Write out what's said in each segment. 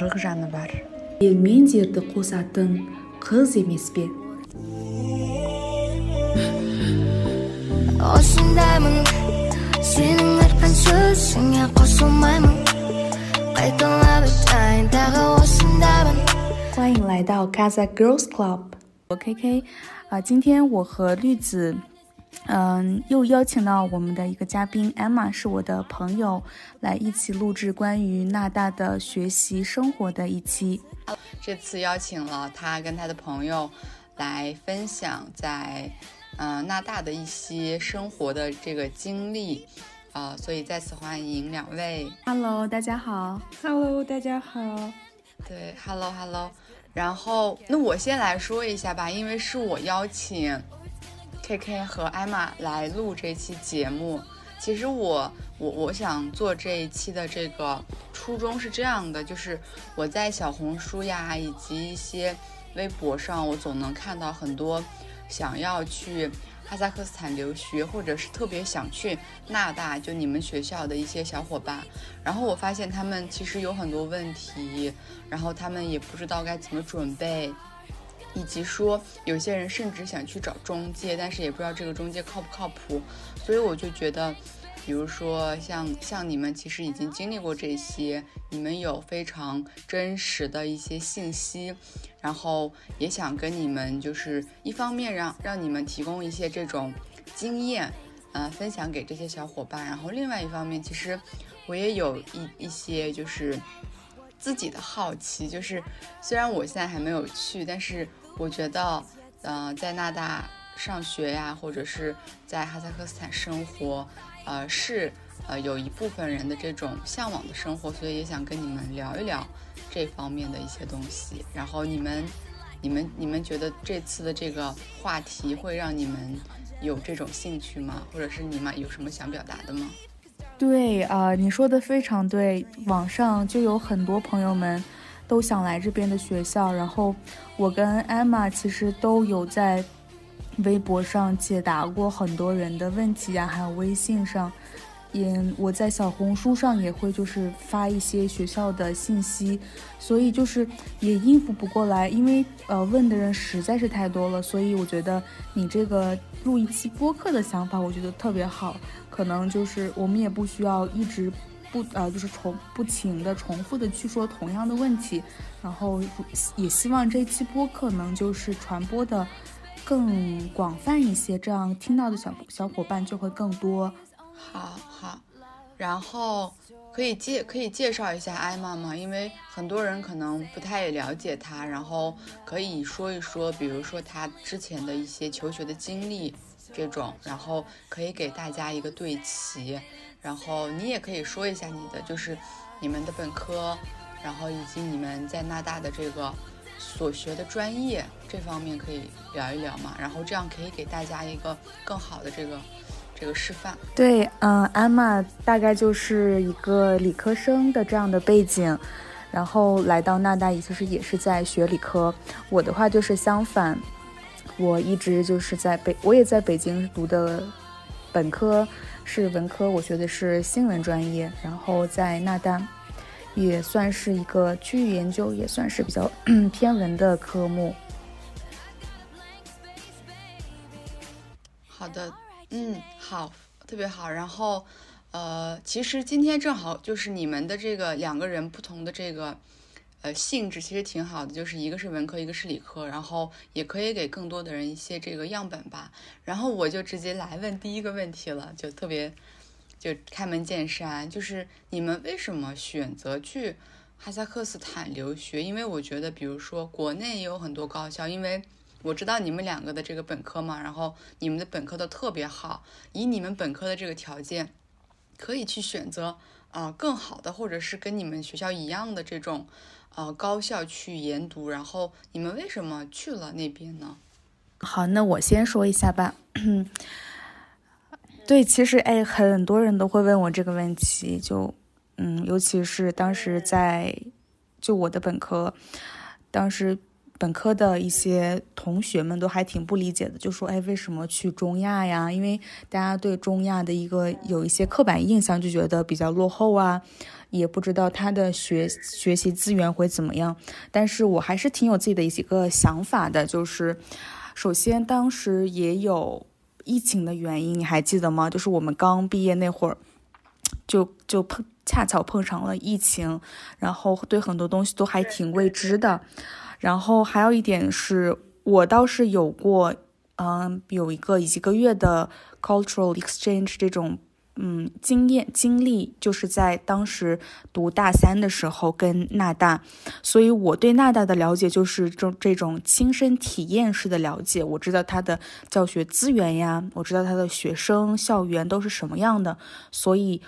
қырық жаны бар ел мен жерді қосатын қыз емес пе осындаймын сенің айтқан сөзіңе қосылмаймын қайталап айтайын тағы осындаймын 欢迎来到 Casa Girls Club，我 KK 啊、今天我和绿子， 嗯、又邀请到我们的一个嘉宾 Emma，是我的朋友，来一起录制关于纳大的学习生活的一期。这次邀请了他跟他的朋友来分享在呃纳大的一些生活的这个经历，啊、所以再次欢迎两位。Hello，大家好。Hello，大家好。对，Hello Hello，然后那我先来说一下吧，因为是我邀请 KK 和艾玛来录这期节目。其实我我我想做这一期的这个初衷是这样的，就是我在小红书呀以及一些微博上，我总能看到很多想要去哈萨克斯坦留学，或者是特别想去纳大，就你们学校的一些小伙伴。然后我发现他们其实有很多问题，然后他们也不知道该怎么准备，以及说有些人甚至想去找中介，但是也不知道这个中介靠不靠谱。所以我就觉得，比如说像像你们其实已经经历过这些，你们有非常真实的一些信息，然后也想跟你们就是一方面让让你们提供一些这种经验，呃，分享给这些小伙伴，然后另外一方面，其实我也有一一些就是自己的好奇，就是虽然我现在还没有去，但是我觉得，呃，在纳大上学呀，或者是在哈萨克斯坦生活，呃，是呃有一部分人的这种向往的生活，所以也想跟你们聊一聊这方面的一些东西。然后你们、你们、你们觉得这次的这个话题会让你们有这种兴趣吗？或者是你们有什么想表达的吗？对啊、你说的非常对。网上就有很多朋友们都想来这边的学校，然后我跟艾玛其实都有在微博上解答过很多人的问题呀、还有微信上，也我在小红书上也会就是发一些学校的信息，所以就是也应付不过来，因为呃问的人实在是太多了，所以我觉得你这个录一期播客的想法，我觉得特别好。可能就是我们也不需要一直不呃，就是重不停的重复的去说同样的问题，然后也希望这期播客能就是传播的更广泛一些，这样听到的小小伙伴就会更多。好好，然后可以介可以介绍一下艾玛吗？因为很多人可能不太了解她，然后可以说一说，比如说她之前的一些求学的经历这种，然后可以给大家一个对齐。然后你也可以说一下你的，就是你们的本科，然后以及你们在纳大的这个所学的专业这方面可以聊一聊嘛。然后这样可以给大家一个更好的这个这个示范。对，嗯、安玛大概就是一个理科生的这样的背景，然后来到纳大，也就是也是在学理科。我的话就是相反，我一直就是在北，我也在北京读的本科是文科，我学的是新闻专业，然后在纳丹也算是一个区域研究，也算是比较 偏文的科目。好的，嗯，好，特别好。然后，呃，其实今天正好就是你们的这个两个人不同的这个呃性质，其实挺好的，就是一个是文科，一个是理科，然后也可以给更多的人一些这个样本吧。然后我就直接来问第一个问题了，就特别就开门见山，就是你们为什么选择去哈萨克斯坦留学？因为我觉得，比如说国内也有很多高校，因为我知道你们两个的这个本科嘛，然后你们的本科都特别好，以你们本科的这个条件，可以去选择啊、更好的，或者是跟你们学校一样的这种呃高校去研读。然后你们为什么去了那边呢？好，那我先说一下吧。对，其实哎，很多人都会问我这个问题，就嗯，尤其是当时在就我的本科，当时本科的一些同学们都还挺不理解的，就说：“哎，为什么去中亚呀？因为大家对中亚的一个有一些刻板印象，就觉得比较落后啊，也不知道他的学学习资源会怎么样。但是我还是挺有自己的一个想法的，就是首先当时也有疫情的原因，你还记得吗？就是我们刚毕业那会儿，就就碰恰巧碰上了疫情，然后对很多东西都还挺未知的。”然后还有一点是，我倒是有过，嗯，有一个一个月的 cultural exchange 这种，嗯，经验经历，就是在当时读大三的时候跟纳大，所以我对纳大的了解就是这这种亲身体验式的了解。我知道他的教学资源呀，我知道他的学生校园都是什么样的，所以，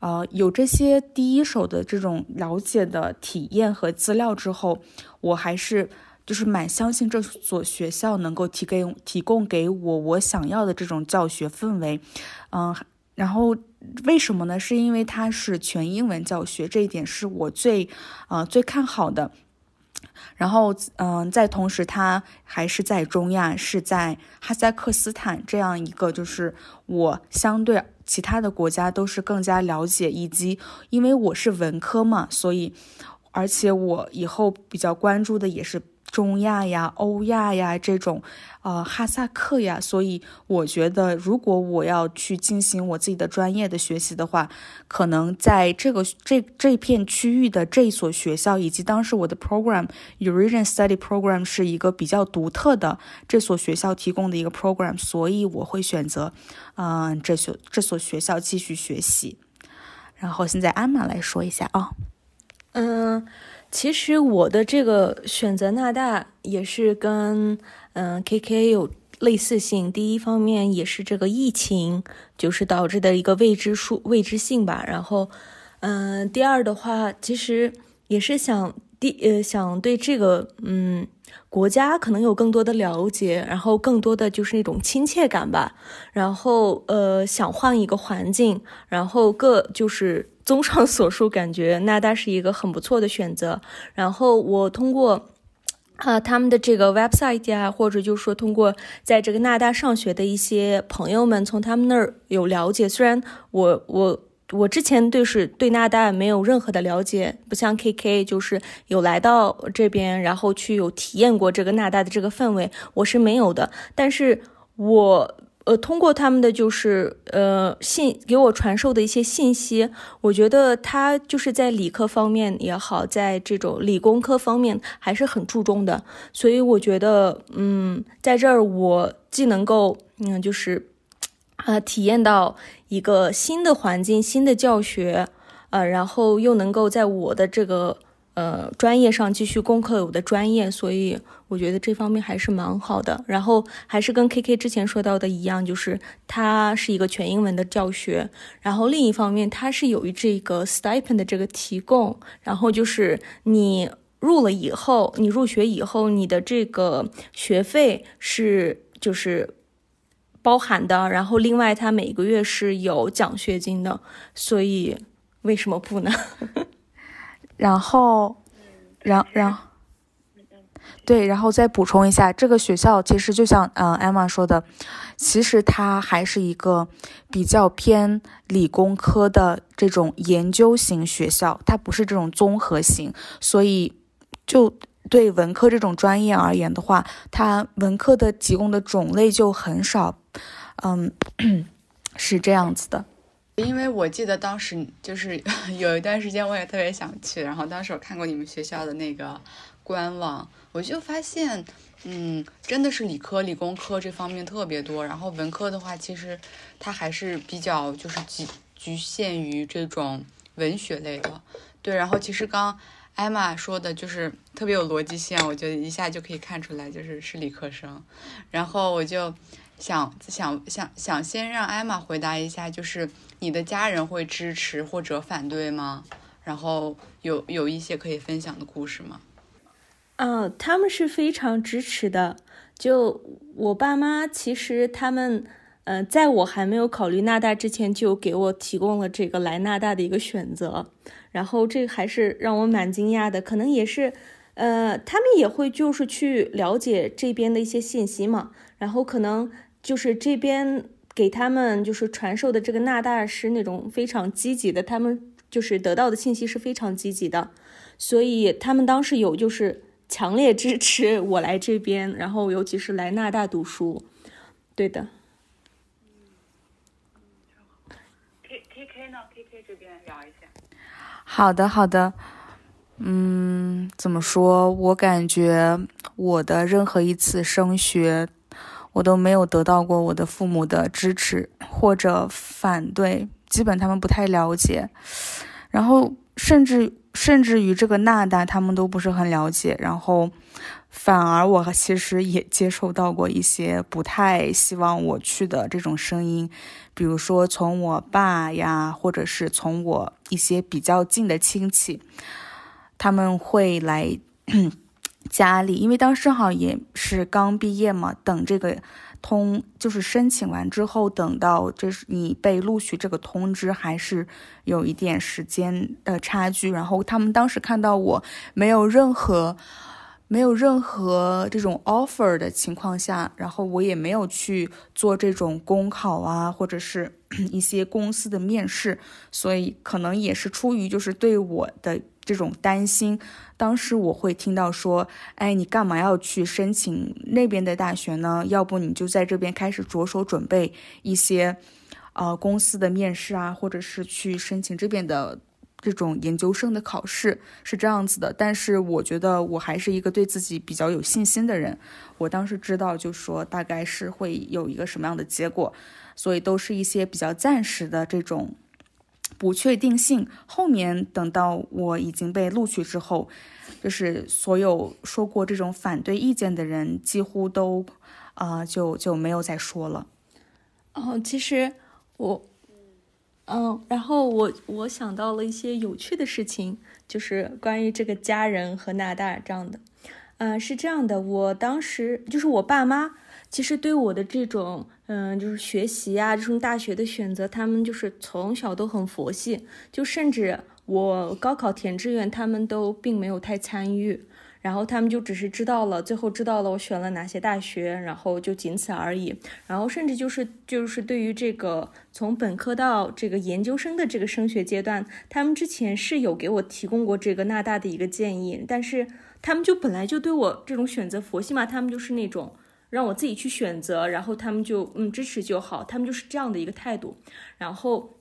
呃，有这些第一手的这种了解的体验和资料之后。我还是就是蛮相信这所学校能够提给提供给我我想要的这种教学氛围，嗯，然后为什么呢？是因为它是全英文教学，这一点是我最呃最看好的。然后嗯，在同时，它还是在中亚，是在哈萨克斯坦这样一个就是我相对其他的国家都是更加了解，以及因为我是文科嘛，所以。而且我以后比较关注的也是中亚呀、欧亚呀这种，呃，哈萨克呀，所以我觉得如果我要去进行我自己的专业的学习的话，可能在这个这这片区域的这所学校，以及当时我的 program Eurasian Study Program 是一个比较独特的这所学校提供的一个 program，所以我会选择，嗯，这所这所学校继续学习。然后现在安玛来说一下啊。嗯，其实我的这个选择纳大也是跟嗯 K K 有类似性。第一方面也是这个疫情就是导致的一个未知数未知性吧。然后，嗯，第二的话，其实也是想第呃想对这个嗯国家可能有更多的了解，然后更多的就是那种亲切感吧。然后呃想换一个环境，然后各就是。综上所述，感觉纳大是一个很不错的选择。然后我通过啊他们的这个 website 啊，或者就是说通过在这个纳大上学的一些朋友们，从他们那儿有了解。虽然我我我之前对是对纳大没有任何的了解，不像 KK 就是有来到这边，然后去有体验过这个纳大的这个氛围，我是没有的。但是我。呃，通过他们的就是呃信给我传授的一些信息，我觉得他就是在理科方面也好，在这种理工科方面还是很注重的。所以我觉得，嗯，在这儿我既能够嗯就是啊体验到一个新的环境、新的教学，呃，然后又能够在我的这个。呃，专业上继续攻克我的专业，所以我觉得这方面还是蛮好的。然后还是跟 K K 之前说到的一样，就是它是一个全英文的教学。然后另一方面，它是有这个 stipend 的这个提供。然后就是你入了以后，你入学以后，你的这个学费是就是包含的。然后另外，它每个月是有奖学金的。所以为什么不呢？然后，然然，对，然后再补充一下，这个学校其实就像嗯艾玛说的，其实它还是一个比较偏理工科的这种研究型学校，它不是这种综合型，所以就对文科这种专业而言的话，它文科的提供的种类就很少，嗯，是这样子的。因为我记得当时就是 有一段时间我也特别想去，然后当时我看过你们学校的那个官网，我就发现，嗯，真的是理科、理工科这方面特别多，然后文科的话，其实它还是比较就是局局限于这种文学类的。对，然后其实刚艾玛说的就是特别有逻辑性，我觉得一下就可以看出来就是是理科生，然后我就。想想想想先让艾玛回答一下，就是你的家人会支持或者反对吗？然后有有一些可以分享的故事吗？嗯，他们是非常支持的。就我爸妈，其实他们，嗯，在我还没有考虑纳大之前，就给我提供了这个来纳大的一个选择。然后这个还是让我蛮惊讶的，可能也是。呃，他们也会就是去了解这边的一些信息嘛，然后可能就是这边给他们就是传授的这个纳大师那种非常积极的，他们就是得到的信息是非常积极的，所以他们当时有就是强烈支持我来这边，然后尤其是来纳大读书，对的。K K K 呢？K K 这边聊一下。好的，好的。嗯，怎么说？我感觉我的任何一次升学，我都没有得到过我的父母的支持或者反对，基本他们不太了解。然后，甚至甚至于这个纳达，他们都不是很了解。然后，反而我其实也接受到过一些不太希望我去的这种声音，比如说从我爸呀，或者是从我一些比较近的亲戚。他们会来家里，因为当时正好也是刚毕业嘛，等这个通就是申请完之后，等到这是你被录取这个通知，还是有一点时间的差距。然后他们当时看到我没有任何没有任何这种 offer 的情况下，然后我也没有去做这种公考啊，或者是 一些公司的面试，所以可能也是出于就是对我的。这种担心，当时我会听到说：“哎，你干嘛要去申请那边的大学呢？要不你就在这边开始着手准备一些，呃，公司的面试啊，或者是去申请这边的这种研究生的考试，是这样子的。但是我觉得我还是一个对自己比较有信心的人，我当时知道就说大概是会有一个什么样的结果，所以都是一些比较暂时的这种。”不确定性，后面等到我已经被录取之后，就是所有说过这种反对意见的人，几乎都，啊，就就没有再说了。哦，其实我，嗯，然后我我想到了一些有趣的事情，就是关于这个家人和纳大这样的，嗯，是这样的，我当时就是我爸妈。其实对我的这种，嗯，就是学习啊，这种大学的选择，他们就是从小都很佛系，就甚至我高考填志愿，他们都并没有太参与，然后他们就只是知道了，最后知道了我选了哪些大学，然后就仅此而已。然后甚至就是就是对于这个从本科到这个研究生的这个升学阶段，他们之前是有给我提供过这个纳大的一个建议，但是他们就本来就对我这种选择佛系嘛，他们就是那种。让我自己去选择，然后他们就嗯支持就好，他们就是这样的一个态度。然后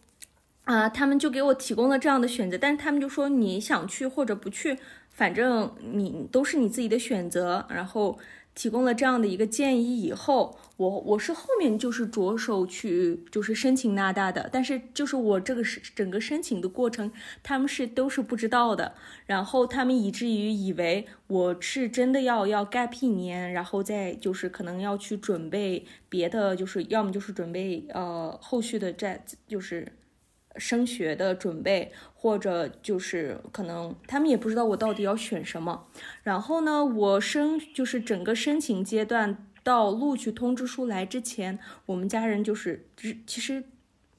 啊，他们就给我提供了这样的选择，但是他们就说你想去或者不去，反正你都是你自己的选择。然后。提供了这样的一个建议以后，我我是后面就是着手去就是申请纳大的，但是就是我这个是整个申请的过程，他们是都是不知道的，然后他们以至于以为我是真的要要 gap 一年，然后再就是可能要去准备别的，就是要么就是准备呃后续的在就是。升学的准备，或者就是可能他们也不知道我到底要选什么。然后呢，我申就是整个申请阶段到录取通知书来之前，我们家人就是其实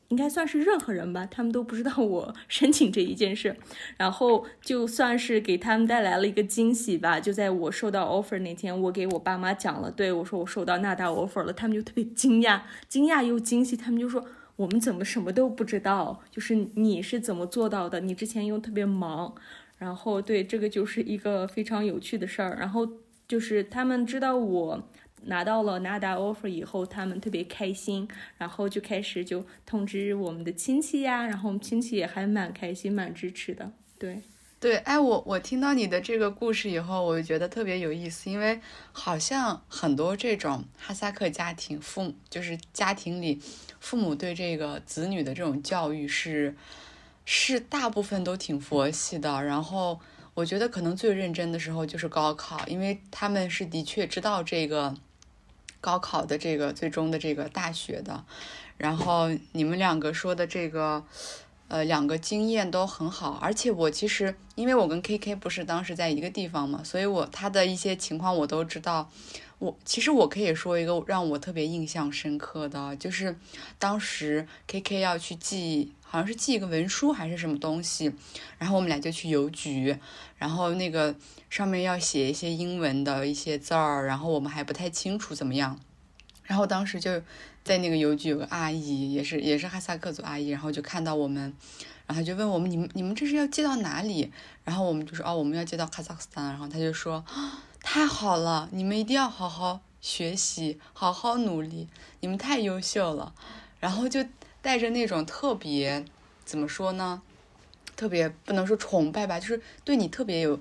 应该算是任何人吧，他们都不知道我 申请这一件事。然后就算是给他们带来了一个惊喜吧，就在我收到 offer 那天，我给我爸妈讲了，对我说我收到纳大 offer 了，他们就特别惊讶，惊讶又惊喜，他们就说。我们怎么什么都不知道？就是你是怎么做到的？你之前又特别忙，然后对这个就是一个非常有趣的事儿。然后就是他们知道我拿到了 NADA offer 以后，他们特别开心，然后就开始就通知我们的亲戚呀，然后我们亲戚也还蛮开心、蛮支持的。对对，哎，我我听到你的这个故事以后，我就觉得特别有意思，因为好像很多这种哈萨克家庭，父母就是家庭里。父母对这个子女的这种教育是，是大部分都挺佛系的。然后我觉得可能最认真的时候就是高考，因为他们是的确知道这个高考的这个最终的这个大学的。然后你们两个说的这个，呃，两个经验都很好。而且我其实因为我跟 KK 不是当时在一个地方嘛，所以我他的一些情况我都知道。我其实我可以说一个让我特别印象深刻的，就是当时 K K 要去寄好像是寄一个文书还是什么东西，然后我们俩就去邮局，然后那个上面要写一些英文的一些字儿，然后我们还不太清楚怎么样，然后当时就在那个邮局有个阿姨，也是也是哈萨克族阿姨，然后就看到我们，然后就问我们你们你们这是要寄到哪里？然后我们就说哦我们要寄到哈萨克斯坦，然后他就说太好了，你们一定要好好学习，好好努力，你们太优秀了，然后就。带着那种特别怎么说呢？特别不能说崇拜吧，就是对你特别有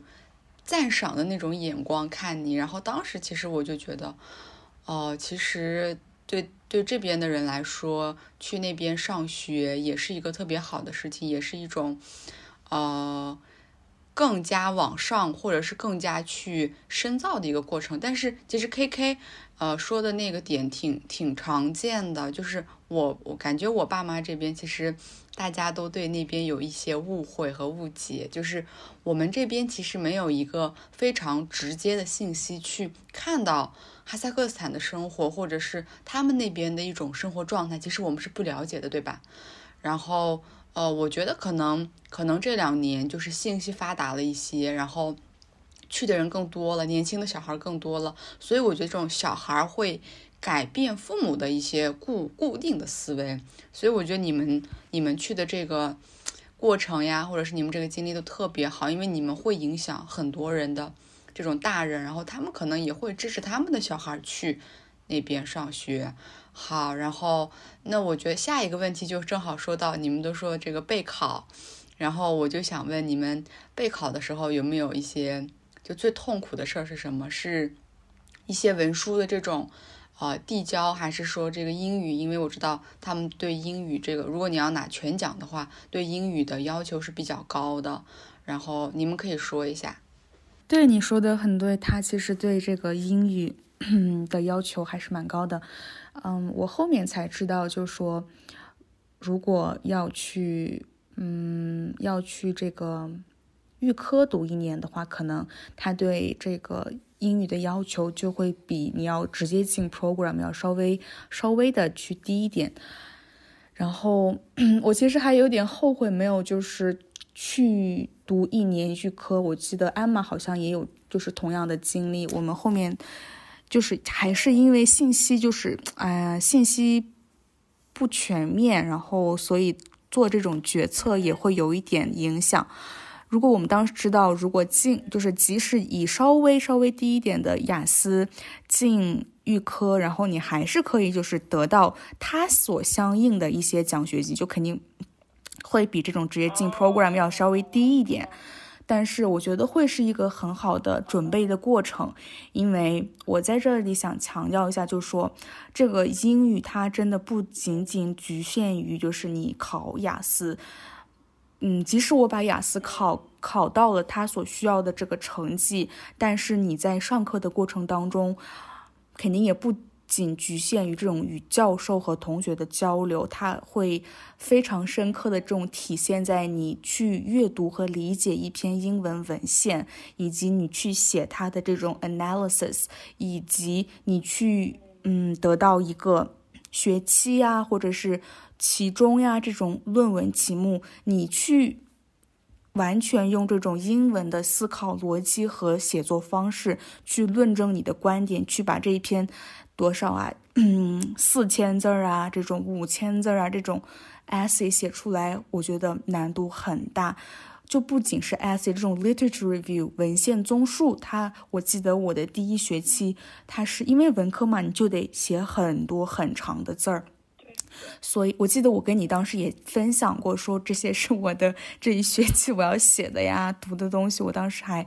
赞赏的那种眼光看你。然后当时其实我就觉得，哦，其实对对这边的人来说，去那边上学也是一个特别好的事情，也是一种呃更加往上或者是更加去深造的一个过程。但是其实 K K 呃说的那个点挺挺常见的，就是。我我感觉我爸妈这边其实大家都对那边有一些误会和误解，就是我们这边其实没有一个非常直接的信息去看到哈萨克斯坦的生活，或者是他们那边的一种生活状态，其实我们是不了解的，对吧？然后呃，我觉得可能可能这两年就是信息发达了一些，然后去的人更多了，年轻的小孩更多了，所以我觉得这种小孩会。改变父母的一些固固定的思维，所以我觉得你们你们去的这个过程呀，或者是你们这个经历都特别好，因为你们会影响很多人的这种大人，然后他们可能也会支持他们的小孩去那边上学。好，然后那我觉得下一个问题就正好说到你们都说这个备考，然后我就想问你们备考的时候有没有一些就最痛苦的事儿是什么？是一些文书的这种。呃，递交还是说这个英语？因为我知道他们对英语这个，如果你要拿全奖的话，对英语的要求是比较高的。然后你们可以说一下。对你说的很对，他其实对这个英语 的要求还是蛮高的。嗯，我后面才知道，就说，如果要去，嗯，要去这个预科读一年的话，可能他对这个。英语的要求就会比你要直接进 program 要稍微稍微的去低一点。然后 我其实还有点后悔没有就是去读一年预科。我记得艾玛好像也有就是同样的经历。我们后面就是还是因为信息就是哎信息不全面，然后所以做这种决策也会有一点影响。如果我们当时知道，如果进就是即使以稍微稍微低一点的雅思进预科，然后你还是可以就是得到它所相应的一些奖学金，就肯定会比这种直接进 program 要稍微低一点。但是我觉得会是一个很好的准备的过程，因为我在这里想强调一下，就是说这个英语它真的不仅仅局限于就是你考雅思。嗯，即使我把雅思考考到了他所需要的这个成绩，但是你在上课的过程当中，肯定也不仅局限于这种与教授和同学的交流，它会非常深刻的这种体现在你去阅读和理解一篇英文文献，以及你去写它的这种 analysis，以及你去嗯得到一个学期啊，或者是。其中呀，这种论文题目，你去完全用这种英文的思考逻辑和写作方式去论证你的观点，去把这一篇多少啊，嗯，四千字儿啊，这种五千字儿啊，这种 essay 写出来，我觉得难度很大。就不仅是 essay 这种 literature review 文献综述，它我记得我的第一学期，它是因为文科嘛，你就得写很多很长的字儿。所以，我记得我跟你当时也分享过，说这些是我的这一学期我要写的呀，读的东西。我当时还，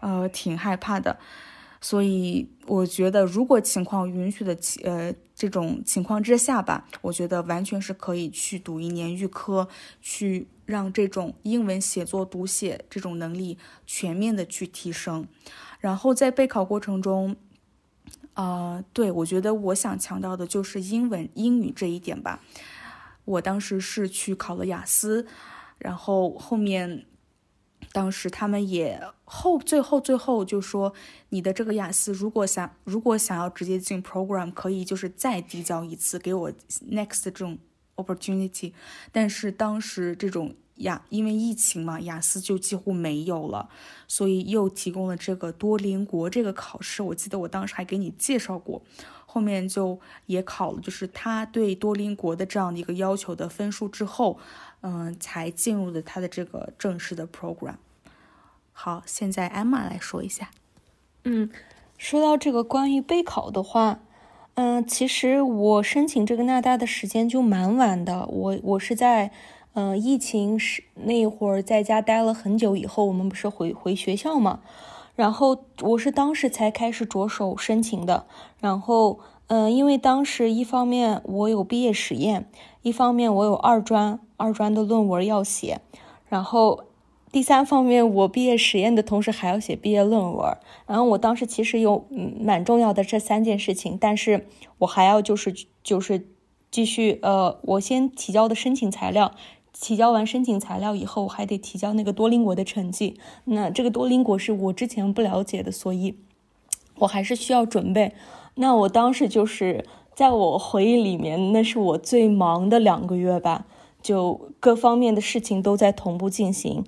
呃，挺害怕的。所以，我觉得如果情况允许的，呃，这种情况之下吧，我觉得完全是可以去读一年预科，去让这种英文写作、读写这种能力全面的去提升。然后在备考过程中。呃，对，我觉得我想强调的就是英文英语这一点吧。我当时是去考了雅思，然后后面，当时他们也后最后最后就说，你的这个雅思如果想如果想要直接进 program，可以就是再递交一次，给我 next 这种 opportunity，但是当时这种雅因为疫情嘛，雅思就几乎没有了，所以又提供了这个多邻国这个考试。我记得我当时还给你介绍过，后面就也考了，就是他对多邻国的这样的一个要求的分数之后，嗯，才进入了他的这个正式的 program。好，现在艾玛来说一下。嗯，说到这个关于备考的话，嗯，其实我申请这个纳大的时间就蛮晚的。我我是在，嗯，疫情是那会儿在家待了很久以后，我们不是回回学校嘛，然后我是当时才开始着手申请的。然后，嗯，因为当时一方面我有毕业实验，一方面我有二专二专的论文要写，然后。第三方面，我毕业实验的同时还要写毕业论文，然后我当时其实有蛮重要的这三件事情，但是我还要就是就是继续呃，我先提交的申请材料，提交完申请材料以后，我还得提交那个多邻国的成绩。那这个多邻国是我之前不了解的，所以我还是需要准备。那我当时就是在我回忆里面，那是我最忙的两个月吧，就各方面的事情都在同步进行。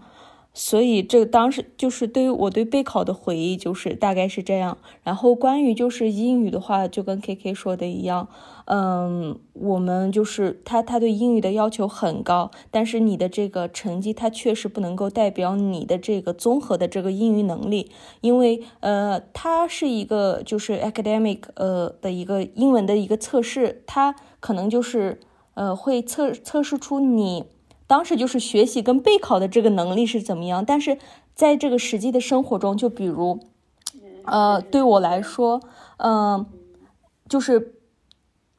所以，这当时就是对于我对备考的回忆，就是大概是这样。然后，关于就是英语的话，就跟 K K 说的一样，嗯，我们就是他他对英语的要求很高，但是你的这个成绩，它确实不能够代表你的这个综合的这个英语能力，因为呃，它是一个就是 academic 呃的一个英文的一个测试，它可能就是呃会测测试出你。当时就是学习跟备考的这个能力是怎么样，但是在这个实际的生活中，就比如，呃，对我来说，嗯，就是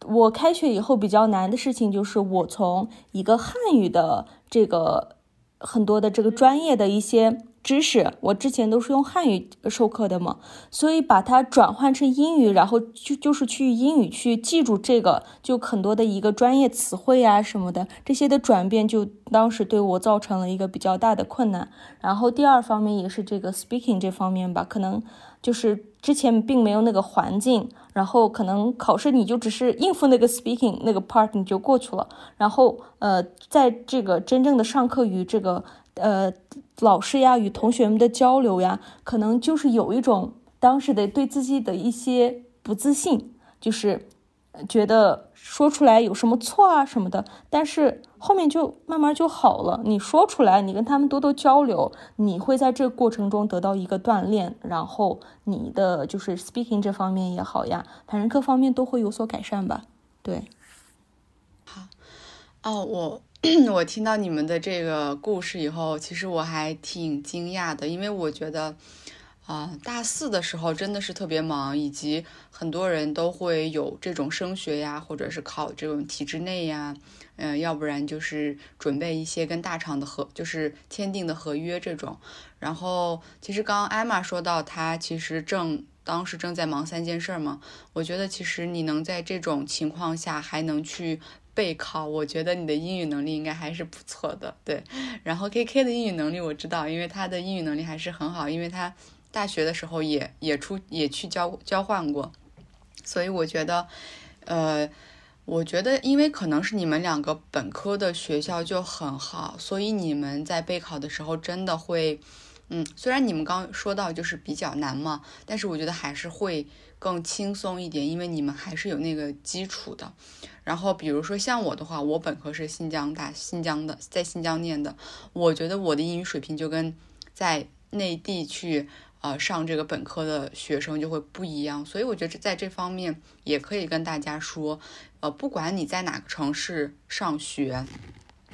我开学以后比较难的事情，就是我从一个汉语的这个很多的这个专业的一些。知识我之前都是用汉语授课的嘛，所以把它转换成英语，然后就就是去英语去记住这个，就很多的一个专业词汇啊什么的，这些的转变就当时对我造成了一个比较大的困难。然后第二方面也是这个 speaking 这方面吧，可能就是之前并没有那个环境，然后可能考试你就只是应付那个 speaking 那个 part 你就过去了，然后呃，在这个真正的上课与这个。呃，老师呀，与同学们的交流呀，可能就是有一种当时的对自己的一些不自信，就是觉得说出来有什么错啊什么的。但是后面就慢慢就好了。你说出来，你跟他们多多交流，你会在这过程中得到一个锻炼，然后你的就是 speaking 这方面也好呀，反正各方面都会有所改善吧。对，好，哦，我。我听到你们的这个故事以后，其实我还挺惊讶的，因为我觉得，啊，大四的时候真的是特别忙，以及很多人都会有这种升学呀，或者是考这种体制内呀，嗯，要不然就是准备一些跟大厂的合，就是签订的合约这种。然后，其实刚刚艾玛说到，她其实正当时正在忙三件事嘛，我觉得其实你能在这种情况下还能去。备考，我觉得你的英语能力应该还是不错的，对。然后 K K 的英语能力我知道，因为他的英语能力还是很好，因为他大学的时候也也出也去交交换过，所以我觉得，呃，我觉得因为可能是你们两个本科的学校就很好，所以你们在备考的时候真的会，嗯，虽然你们刚说到就是比较难嘛，但是我觉得还是会更轻松一点，因为你们还是有那个基础的。然后，比如说像我的话，我本科是新疆大新疆的，在新疆念的。我觉得我的英语水平就跟在内地去呃上这个本科的学生就会不一样。所以我觉得在这方面也可以跟大家说，呃，不管你在哪个城市上学，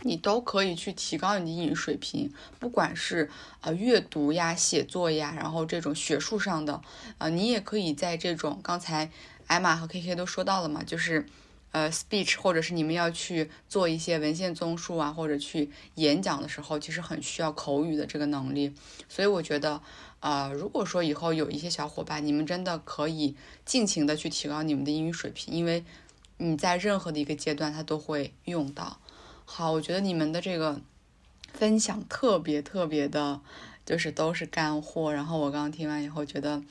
你都可以去提高你的英语水平。不管是呃阅读呀、写作呀，然后这种学术上的，呃，你也可以在这种刚才艾玛和 K K 都说到了嘛，就是。呃，speech 或者是你们要去做一些文献综述啊，或者去演讲的时候，其实很需要口语的这个能力。所以我觉得，呃，如果说以后有一些小伙伴，你们真的可以尽情的去提高你们的英语水平，因为你在任何的一个阶段，它都会用到。好，我觉得你们的这个分享特别特别的，就是都是干货。然后我刚刚听完以后，觉得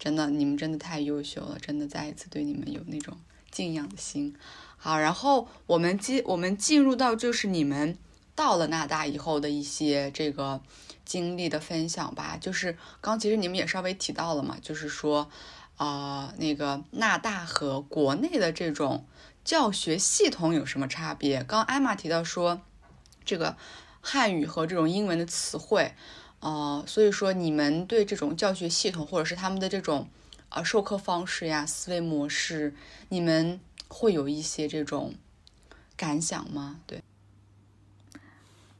真的你们真的太优秀了，真的再一次对你们有那种。敬仰的心。好，然后我们进我们进入到就是你们到了纳大以后的一些这个经历的分享吧。就是刚其实你们也稍微提到了嘛，就是说，啊，那个纳大和国内的这种教学系统有什么差别？刚艾玛提到说，这个汉语和这种英文的词汇，呃，所以说你们对这种教学系统或者是他们的这种呃授课方式呀、思维模式，你们。会有一些这种感想吗？对，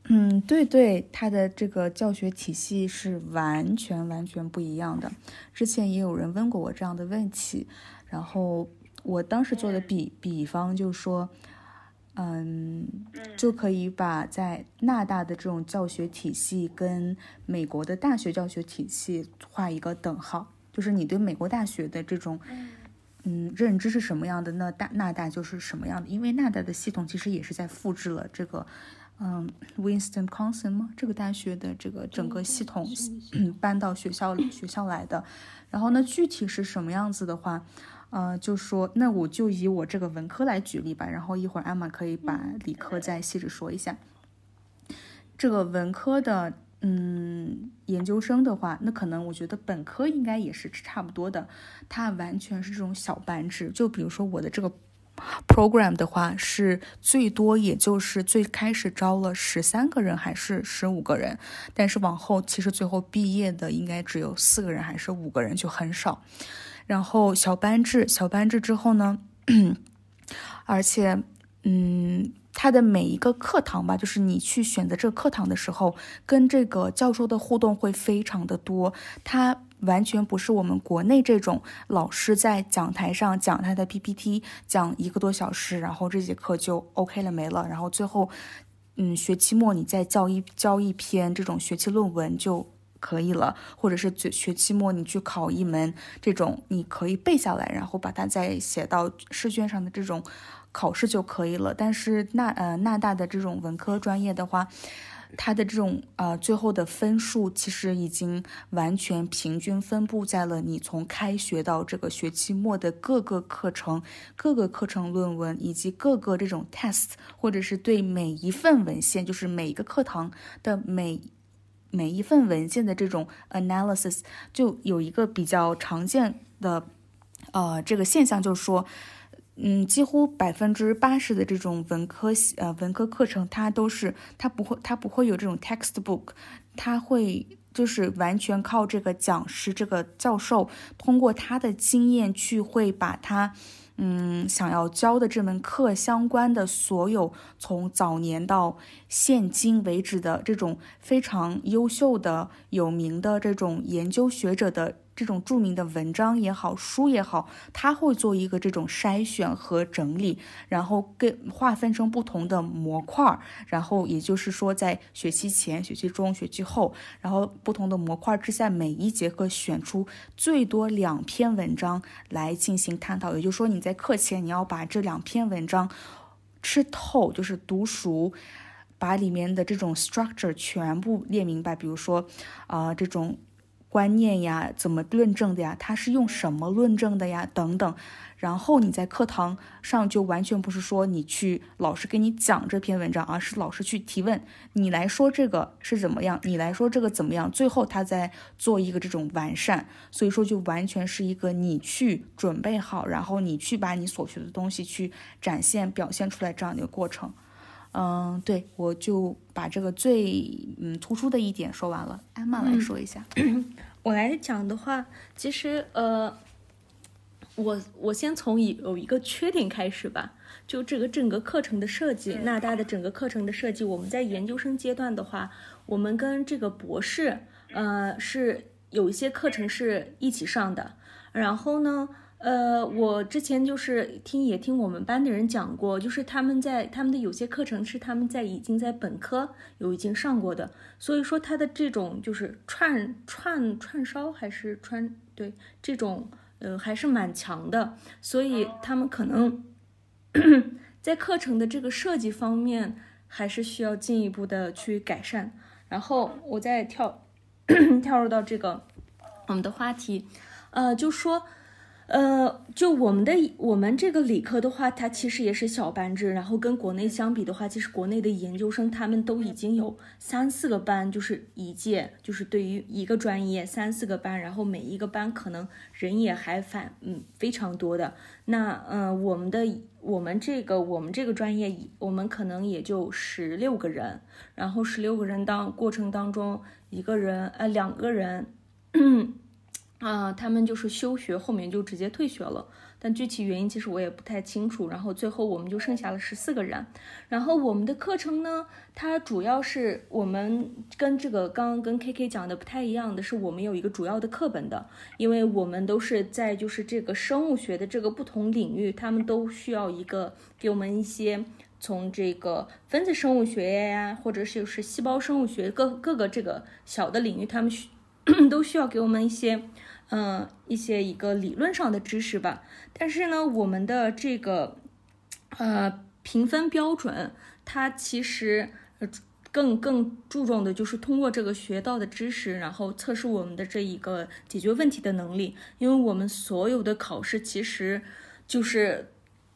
嗯，对对，他的这个教学体系是完全完全不一样的。之前也有人问过我这样的问题，然后我当时做的比比方就是说，嗯，就可以把在纳大的这种教学体系跟美国的大学教学体系画一个等号，就是你对美国大学的这种。嗯，认知是什么样的，那大纳大就是什么样的。因为纳大的系统其实也是在复制了这个，嗯，Winston c o n s o n 吗？这个大学的这个整个系统 搬到学校学校来的。然后呢，具体是什么样子的话，呃，就说那我就以我这个文科来举例吧。然后一会儿艾玛可以把理科再细致说一下。这个文科的。嗯，研究生的话，那可能我觉得本科应该也是差不多的。它完全是这种小班制，就比如说我的这个 program 的话，是最多也就是最开始招了十三个人还是十五个人，但是往后其实最后毕业的应该只有四个人还是五个人，就很少。然后小班制，小班制之后呢，而且，嗯。他的每一个课堂吧，就是你去选择这个课堂的时候，跟这个教授的互动会非常的多。他完全不是我们国内这种老师在讲台上讲他的 PPT，讲一个多小时，然后这节课就 OK 了没了。然后最后，嗯，学期末你再交一交一篇这种学期论文就可以了，或者是学学期末你去考一门这种你可以背下来，然后把它再写到试卷上的这种。考试就可以了，但是那呃那大的这种文科专业的话，它的这种呃最后的分数其实已经完全平均分布在了你从开学到这个学期末的各个课程、各个课程论文以及各个这种 test，或者是对每一份文献，就是每一个课堂的每每一份文件的这种 analysis，就有一个比较常见的呃这个现象，就是说。嗯，几乎百分之八十的这种文科呃文科课程，它都是它不会它不会有这种 textbook，它会就是完全靠这个讲师这个教授通过他的经验去会把他嗯想要教的这门课相关的所有从早年到现今为止的这种非常优秀的有名的这种研究学者的。这种著名的文章也好，书也好，他会做一个这种筛选和整理，然后给划分成不同的模块儿，然后也就是说，在学期前、学期中、学期后，然后不同的模块之下，每一节课选出最多两篇文章来进行探讨。也就是说，你在课前你要把这两篇文章吃透，就是读熟，把里面的这种 structure 全部列明白。比如说，啊，这种。观念呀，怎么论证的呀？他是用什么论证的呀？等等。然后你在课堂上就完全不是说你去老师给你讲这篇文章，而是老师去提问，你来说这个是怎么样？你来说这个怎么样？最后他在做一个这种完善。所以说，就完全是一个你去准备好，然后你去把你所学的东西去展现、表现出来这样的一个过程。嗯，对，我就把这个最嗯突出的一点说完了。艾玛来说一下，我来讲的话，其实呃，我我先从有有一个缺点开始吧，就这个整个课程的设计，纳大的整个课程的设计，我们在研究生阶段的话，我们跟这个博士呃是有一些课程是一起上的，然后呢。呃，我之前就是听也听我们班的人讲过，就是他们在他们的有些课程是他们在已经在本科有已经上过的，所以说他的这种就是串串串烧还是串对这种呃还是蛮强的，所以他们可能 在课程的这个设计方面还是需要进一步的去改善。然后我再跳 跳入到这个我们的话题，呃，就说。呃，就我们的我们这个理科的话，它其实也是小班制，然后跟国内相比的话，其实国内的研究生他们都已经有三四个班，就是一届，就是对于一个专业三四个班，然后每一个班可能人也还反嗯非常多的。那嗯、呃我们的我们这个我们这个专业，我们可能也就十六个人，然后十六个人当过程当中，一个人呃两个人。啊、他们就是休学，后面就直接退学了。但具体原因其实我也不太清楚。然后最后我们就剩下了十四个人。然后我们的课程呢，它主要是我们跟这个刚刚跟 KK 讲的不太一样的是，我们有一个主要的课本的，因为我们都是在就是这个生物学的这个不同领域，他们都需要一个给我们一些。从这个分子生物学呀，或者是就是细胞生物学各各个这个小的领域，他们需 都需要给我们一些嗯，一些一个理论上的知识吧。但是呢，我们的这个呃评分标准，它其实更更注重的就是通过这个学到的知识，然后测试我们的这一个解决问题的能力。因为我们所有的考试其实就是。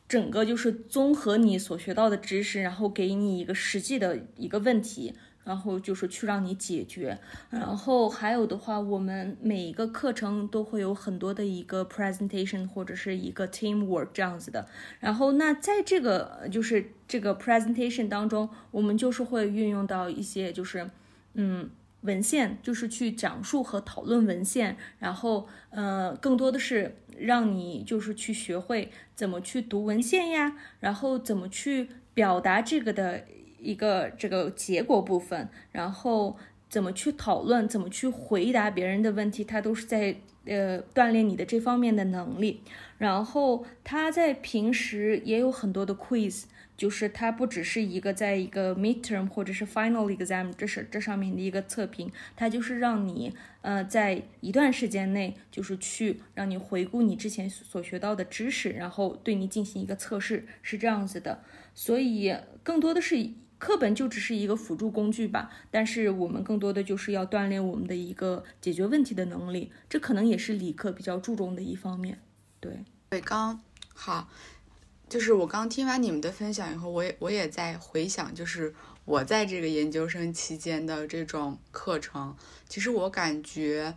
整个就是综合你所学到的知识，然后给你一个实际的一个问题，然后就是去让你解决。然后还有的话，我们每一个课程都会有很多的一个 presentation 或者是一个 teamwork 这样子的。然后那在这个就是这个 presentation 当中，我们就是会运用到一些就是嗯。文献就是去讲述和讨论文献，然后呃，更多的是让你就是去学会怎么去读文献呀，然后怎么去表达这个的一个这个结果部分，然后怎么去讨论，怎么去回答别人的问题，它都是在呃锻炼你的这方面的能力。然后他在平时也有很多的 quiz。就是它不只是一个在一个 midterm 或者是 final exam 这是这上面的一个测评，它就是让你呃在一段时间内就是去让你回顾你之前所学到的知识，然后对你进行一个测试，是这样子的。所以更多的是课本就只是一个辅助工具吧，但是我们更多的就是要锻炼我们的一个解决问题的能力，这可能也是理科比较注重的一方面。对，对，刚好。就是我刚听完你们的分享以后，我也我也在回想，就是我在这个研究生期间的这种课程。其实我感觉，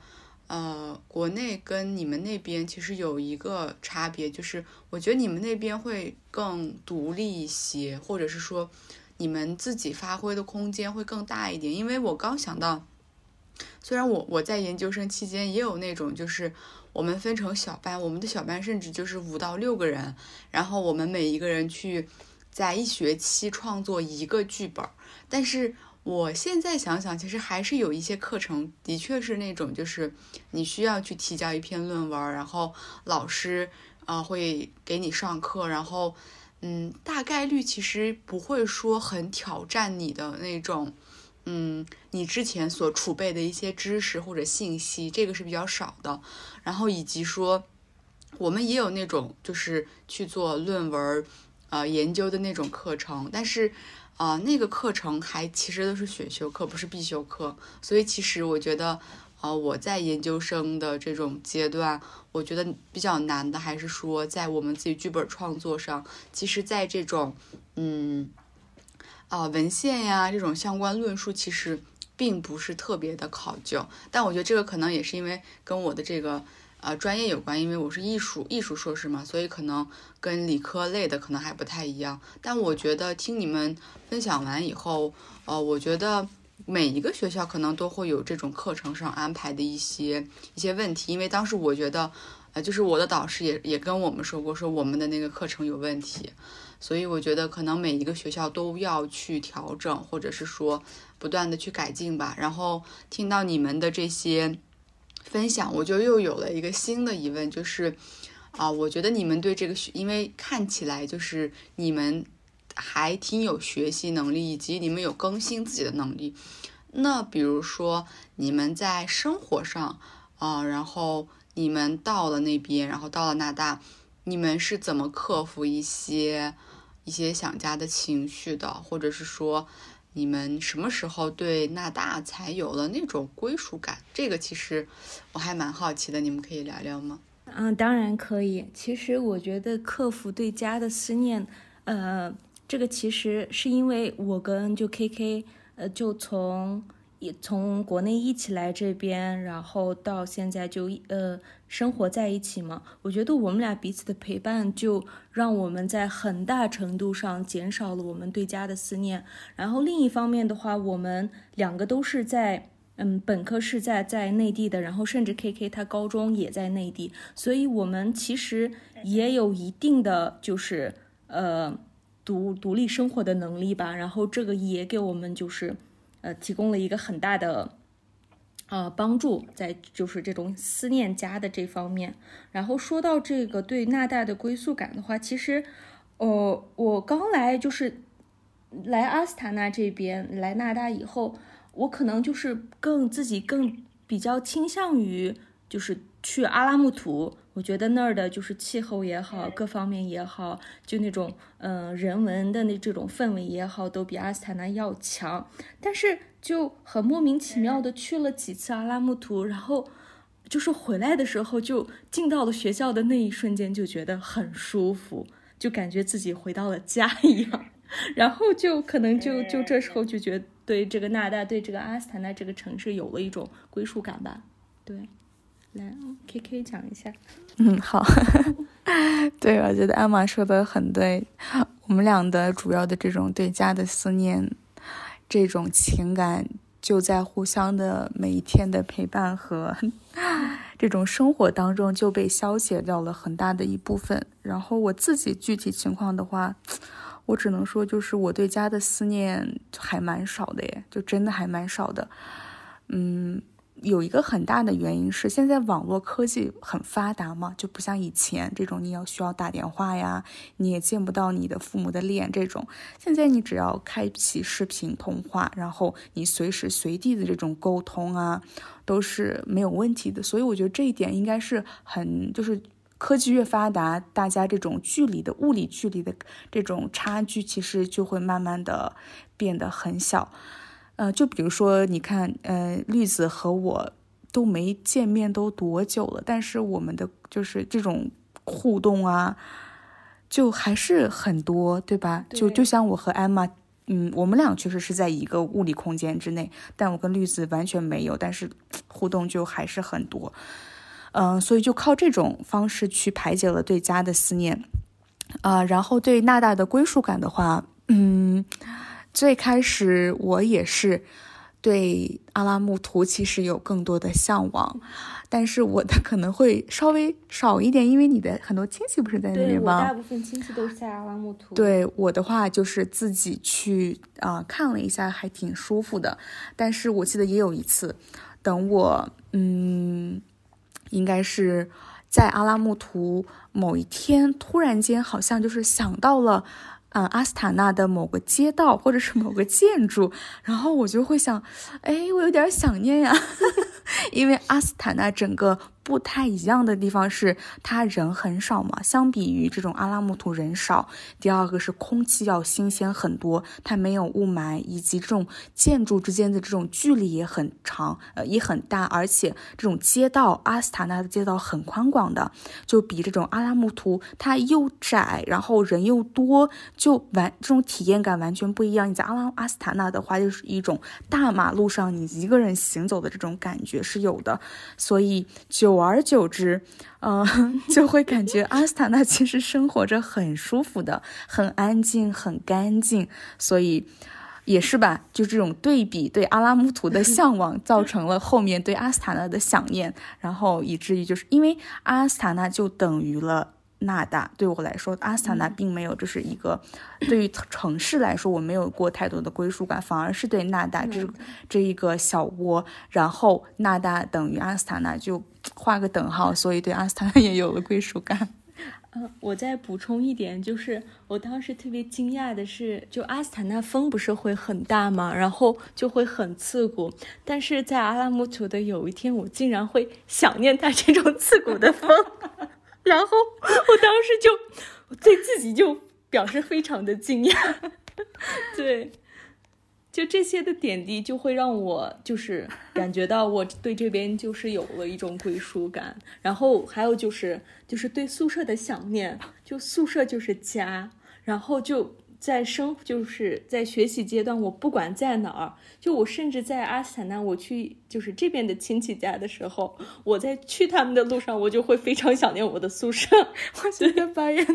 呃，国内跟你们那边其实有一个差别，就是我觉得你们那边会更独立一些，或者是说你们自己发挥的空间会更大一点。因为我刚想到，虽然我我在研究生期间也有那种就是。我们分成小班，我们的小班甚至就是五到六个人，然后我们每一个人去在一学期创作一个剧本。但是我现在想想，其实还是有一些课程的确是那种，就是你需要去提交一篇论文，然后老师啊、会给你上课，然后嗯，大概率其实不会说很挑战你的那种。嗯，你之前所储备的一些知识或者信息，这个是比较少的。然后以及说，我们也有那种就是去做论文，呃，研究的那种课程，但是，啊、那个课程还其实都是选修课，不是必修课。所以其实我觉得，呃，我在研究生的这种阶段，我觉得比较难的还是说，在我们自己剧本创作上，其实，在这种，嗯。啊、文献呀，这种相关论述其实并不是特别的考究，但我觉得这个可能也是因为跟我的这个呃专业有关，因为我是艺术艺术硕士嘛，所以可能跟理科类的可能还不太一样。但我觉得听你们分享完以后，呃，我觉得每一个学校可能都会有这种课程上安排的一些一些问题，因为当时我觉得，呃，就是我的导师也也跟我们说过，说我们的那个课程有问题。所以我觉得可能每一个学校都要去调整，或者是说不断的去改进吧。然后听到你们的这些分享，我就又有了一个新的疑问，就是啊、我觉得你们对这个学，因为看起来就是你们还挺有学习能力，以及你们有更新自己的能力。那比如说你们在生活上啊、然后你们到了那边，然后到了纳大，你们是怎么克服一些？一些想家的情绪的，或者是说，你们什么时候对纳大才有了那种归属感？这个其实我还蛮好奇的，你们可以聊聊吗？嗯，当然可以。其实我觉得克服对家的思念，呃，这个其实是因为我跟就 KK，呃，就从也从国内一起来这边，然后到现在就呃生活在一起嘛。我觉得我们俩彼此的陪伴，就让我们在很大程度上减少了我们对家的思念。然后另一方面的话，我们两个都是在。嗯，本科是在在内地的，然后甚至 K K 他高中也在内地，所以我们其实也有一定的就是呃独独立生活的能力吧。然后这个也给我们就是呃提供了一个很大的呃帮助，在就是这种思念家的这方面。然后说到这个对纳大的归宿感的话，其实呃我刚来就是来阿斯塔纳这边来纳大以后。我可能就是更自己更比较倾向于就是去阿拉木图，我觉得那儿的就是气候也好，各方面也好，就那种嗯人文的那这种氛围也好，都比阿斯塔纳要强。但是就很莫名其妙的去了几次阿拉木图，然后就是回来的时候就进到了学校的那一瞬间就觉得很舒服，就感觉自己回到了家一样。然后就可能就就这时候就觉得。对这个纳大，对这个阿斯塔纳这个城市有了一种归属感吧？对，来，K K 讲一下。嗯，好。对，我觉得艾玛说的很对。我们俩的主要的这种对家的思念，这种情感，就在互相的每一天的陪伴和 这种生活当中就被消解掉了很大的一部分。然后我自己具体情况的话。我只能说，就是我对家的思念还蛮少的耶，就真的还蛮少的。嗯，有一个很大的原因是现在网络科技很发达嘛，就不像以前这种你要需要打电话呀，你也见不到你的父母的脸这种。现在你只要开启视频通话，然后你随时随地的这种沟通啊，都是没有问题的。所以我觉得这一点应该是很就是。科技越发达，大家这种距离的物理距离的这种差距，其实就会慢慢的变得很小。呃，就比如说，你看，呃，绿子和我都没见面都多久了，但是我们的就是这种互动啊，就还是很多，对吧？就就像我和艾玛，嗯，我们俩确实是在一个物理空间之内，但我跟绿子完全没有，但是互动就还是很多。嗯，所以就靠这种方式去排解了对家的思念，啊，然后对娜娜的归属感的话，嗯，最开始我也是对阿拉木图其实有更多的向往，但是我的可能会稍微少一点，因为你的很多亲戚不是在那边吗？大部分亲戚都是在阿拉木图。对我的话就是自己去啊看了一下，还挺舒服的。但是我记得也有一次，等我嗯。应该是在阿拉木图某一天，突然间好像就是想到了，嗯，阿斯塔纳的某个街道或者是某个建筑，然后我就会想，哎，我有点想念呀，因为阿斯塔纳整个。不太一样的地方是，它人很少嘛，相比于这种阿拉木图人少。第二个是空气要新鲜很多，它没有雾霾，以及这种建筑之间的这种距离也很长，呃，也很大。而且这种街道，阿斯塔纳的街道很宽广的，就比这种阿拉木图它又窄，然后人又多，就完这种体验感完全不一样。你在阿拉阿斯塔纳的话，就是一种大马路上你一个人行走的这种感觉是有的，所以就。久而久之，嗯，就会感觉 阿斯塔纳其实生活着很舒服的，很安静，很干净。所以也是吧，就这种对比，对阿拉木图的向往，造成了后面对阿斯塔纳的想念，然后以至于就是因为阿斯塔纳就等于了。纳达对我来说，阿斯塔纳并没有就是一个对于城市来说，我没有过太多的归属感，反而是对纳达这这一个小窝，然后纳达等于阿斯塔纳就画个等号，所以对阿斯塔纳也有了归属感。嗯，我再补充一点，就是我当时特别惊讶的是，就阿斯塔纳风不是会很大嘛？然后就会很刺骨，但是在阿拉木图的有一天，我竟然会想念它这种刺骨的风。然后我当时就对自己就表示非常的惊讶，对，就这些的点滴，就会让我就是感觉到我对这边就是有了一种归属感。然后还有就是就是对宿舍的想念，就宿舍就是家。然后就在生就是在学习阶段，我不管在哪儿，就我甚至在阿斯坦纳，我去就是这边的亲戚家的时候，我在去他们的路上，我就会非常想念我的宿舍。我觉得发现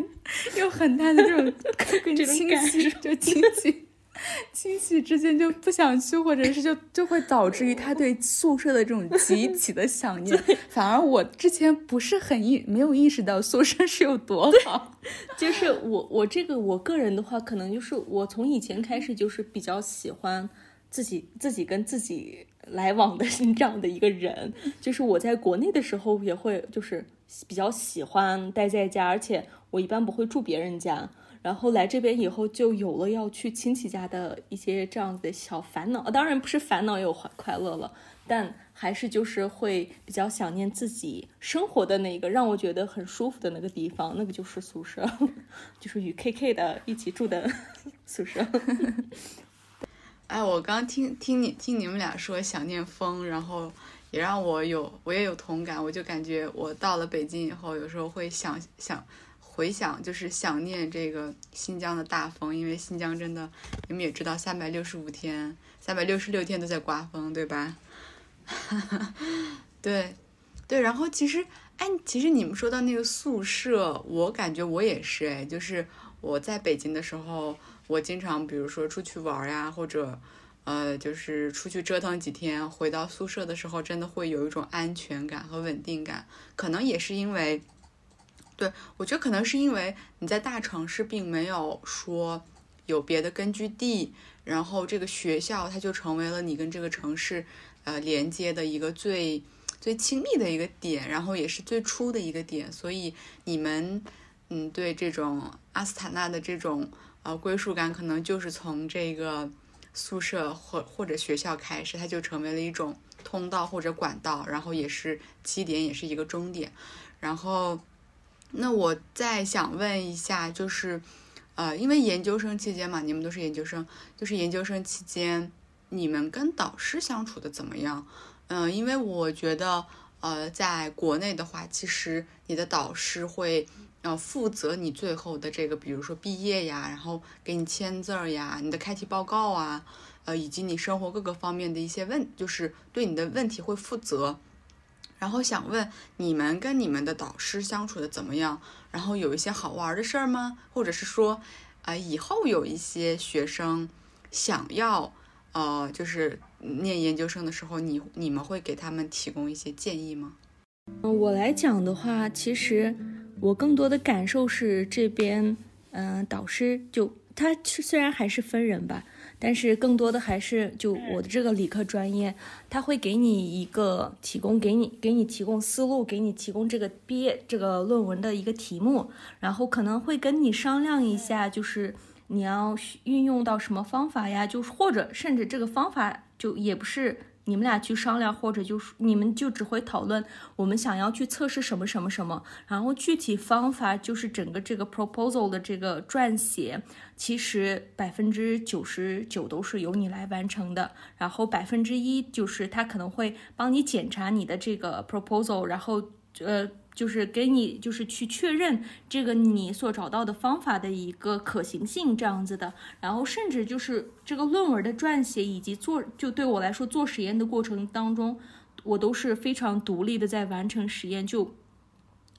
有很大的这种 跟亲戚就亲戚。亲戚之间就不想去，或者是就就会导致于他对宿舍的这种极其的想念。反而我之前不是很意没有意识到宿舍是有多好。就是我我这个我个人的话，可能就是我从以前开始就是比较喜欢自己自己跟自己来往的这样的一个人。就是我在国内的时候也会就是比较喜欢待在家，而且我一般不会住别人家。然后来这边以后，就有了要去亲戚家的一些这样子的小烦恼。当然不是烦恼，有快快乐了，但还是就是会比较想念自己生活的那个让我觉得很舒服的那个地方，那个就是宿舍，就是与 KK 的一起住的 宿舍。哎，我刚听听你听你们俩说想念风，然后也让我有我也有同感，我就感觉我到了北京以后，有时候会想想。回想就是想念这个新疆的大风，因为新疆真的，你们也知道，三百六十五天、三百六十六天都在刮风，对吧？对，对。然后其实，哎，其实你们说到那个宿舍，我感觉我也是，哎，就是我在北京的时候，我经常比如说出去玩呀，或者呃，就是出去折腾几天，回到宿舍的时候，真的会有一种安全感和稳定感，可能也是因为。对，我觉得可能是因为你在大城市并没有说有别的根据地，然后这个学校它就成为了你跟这个城市呃连接的一个最最亲密的一个点，然后也是最初的一个点，所以你们嗯对这种阿斯塔纳的这种呃归属感，可能就是从这个宿舍或或者学校开始，它就成为了一种通道或者管道，然后也是起点，也是一个终点，然后。那我再想问一下，就是，呃，因为研究生期间嘛，你们都是研究生，就是研究生期间，你们跟导师相处的怎么样？嗯，因为我觉得，呃，在国内的话，其实你的导师会，呃，负责你最后的这个，比如说毕业呀，然后给你签字儿呀，你的开题报告啊，呃，以及你生活各个方面的一些问，就是对你的问题会负责。然后想问你们跟你们的导师相处的怎么样？然后有一些好玩的事儿吗？或者是说，啊，以后有一些学生想要，呃，就是念研究生的时候，你你们会给他们提供一些建议吗？嗯，我来讲的话，其实我更多的感受是这边，嗯，导师就他虽然还是分人吧。但是更多的还是就我的这个理科专业，他会给你一个提供，给你给你提供思路，给你提供这个毕业这个论文的一个题目，然后可能会跟你商量一下，就是你要运用到什么方法呀，就是或者甚至这个方法就也不是。你们俩去商量，或者就是你们就只会讨论我们想要去测试什么什么什么，然后具体方法就是整个这个 proposal 的这个撰写，其实百分之九十九都是由你来完成的，然后百分之一就是他可能会帮你检查你的这个 proposal，然后呃。就是给你，就是去确认这个你所找到的方法的一个可行性这样子的，然后甚至就是这个论文的撰写以及做，就对我来说做实验的过程当中，我都是非常独立的在完成实验。就，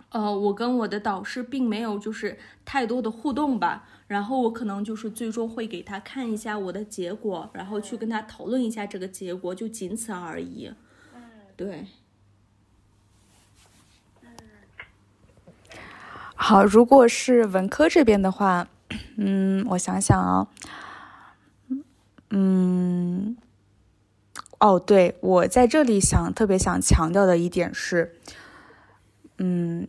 呃，我跟我的导师并没有就是太多的互动吧，然后我可能就是最终会给他看一下我的结果，然后去跟他讨论一下这个结果，就仅此而已。嗯，对。好，如果是文科这边的话，嗯，我想想啊，嗯，哦，对我在这里想特别想强调的一点是，嗯，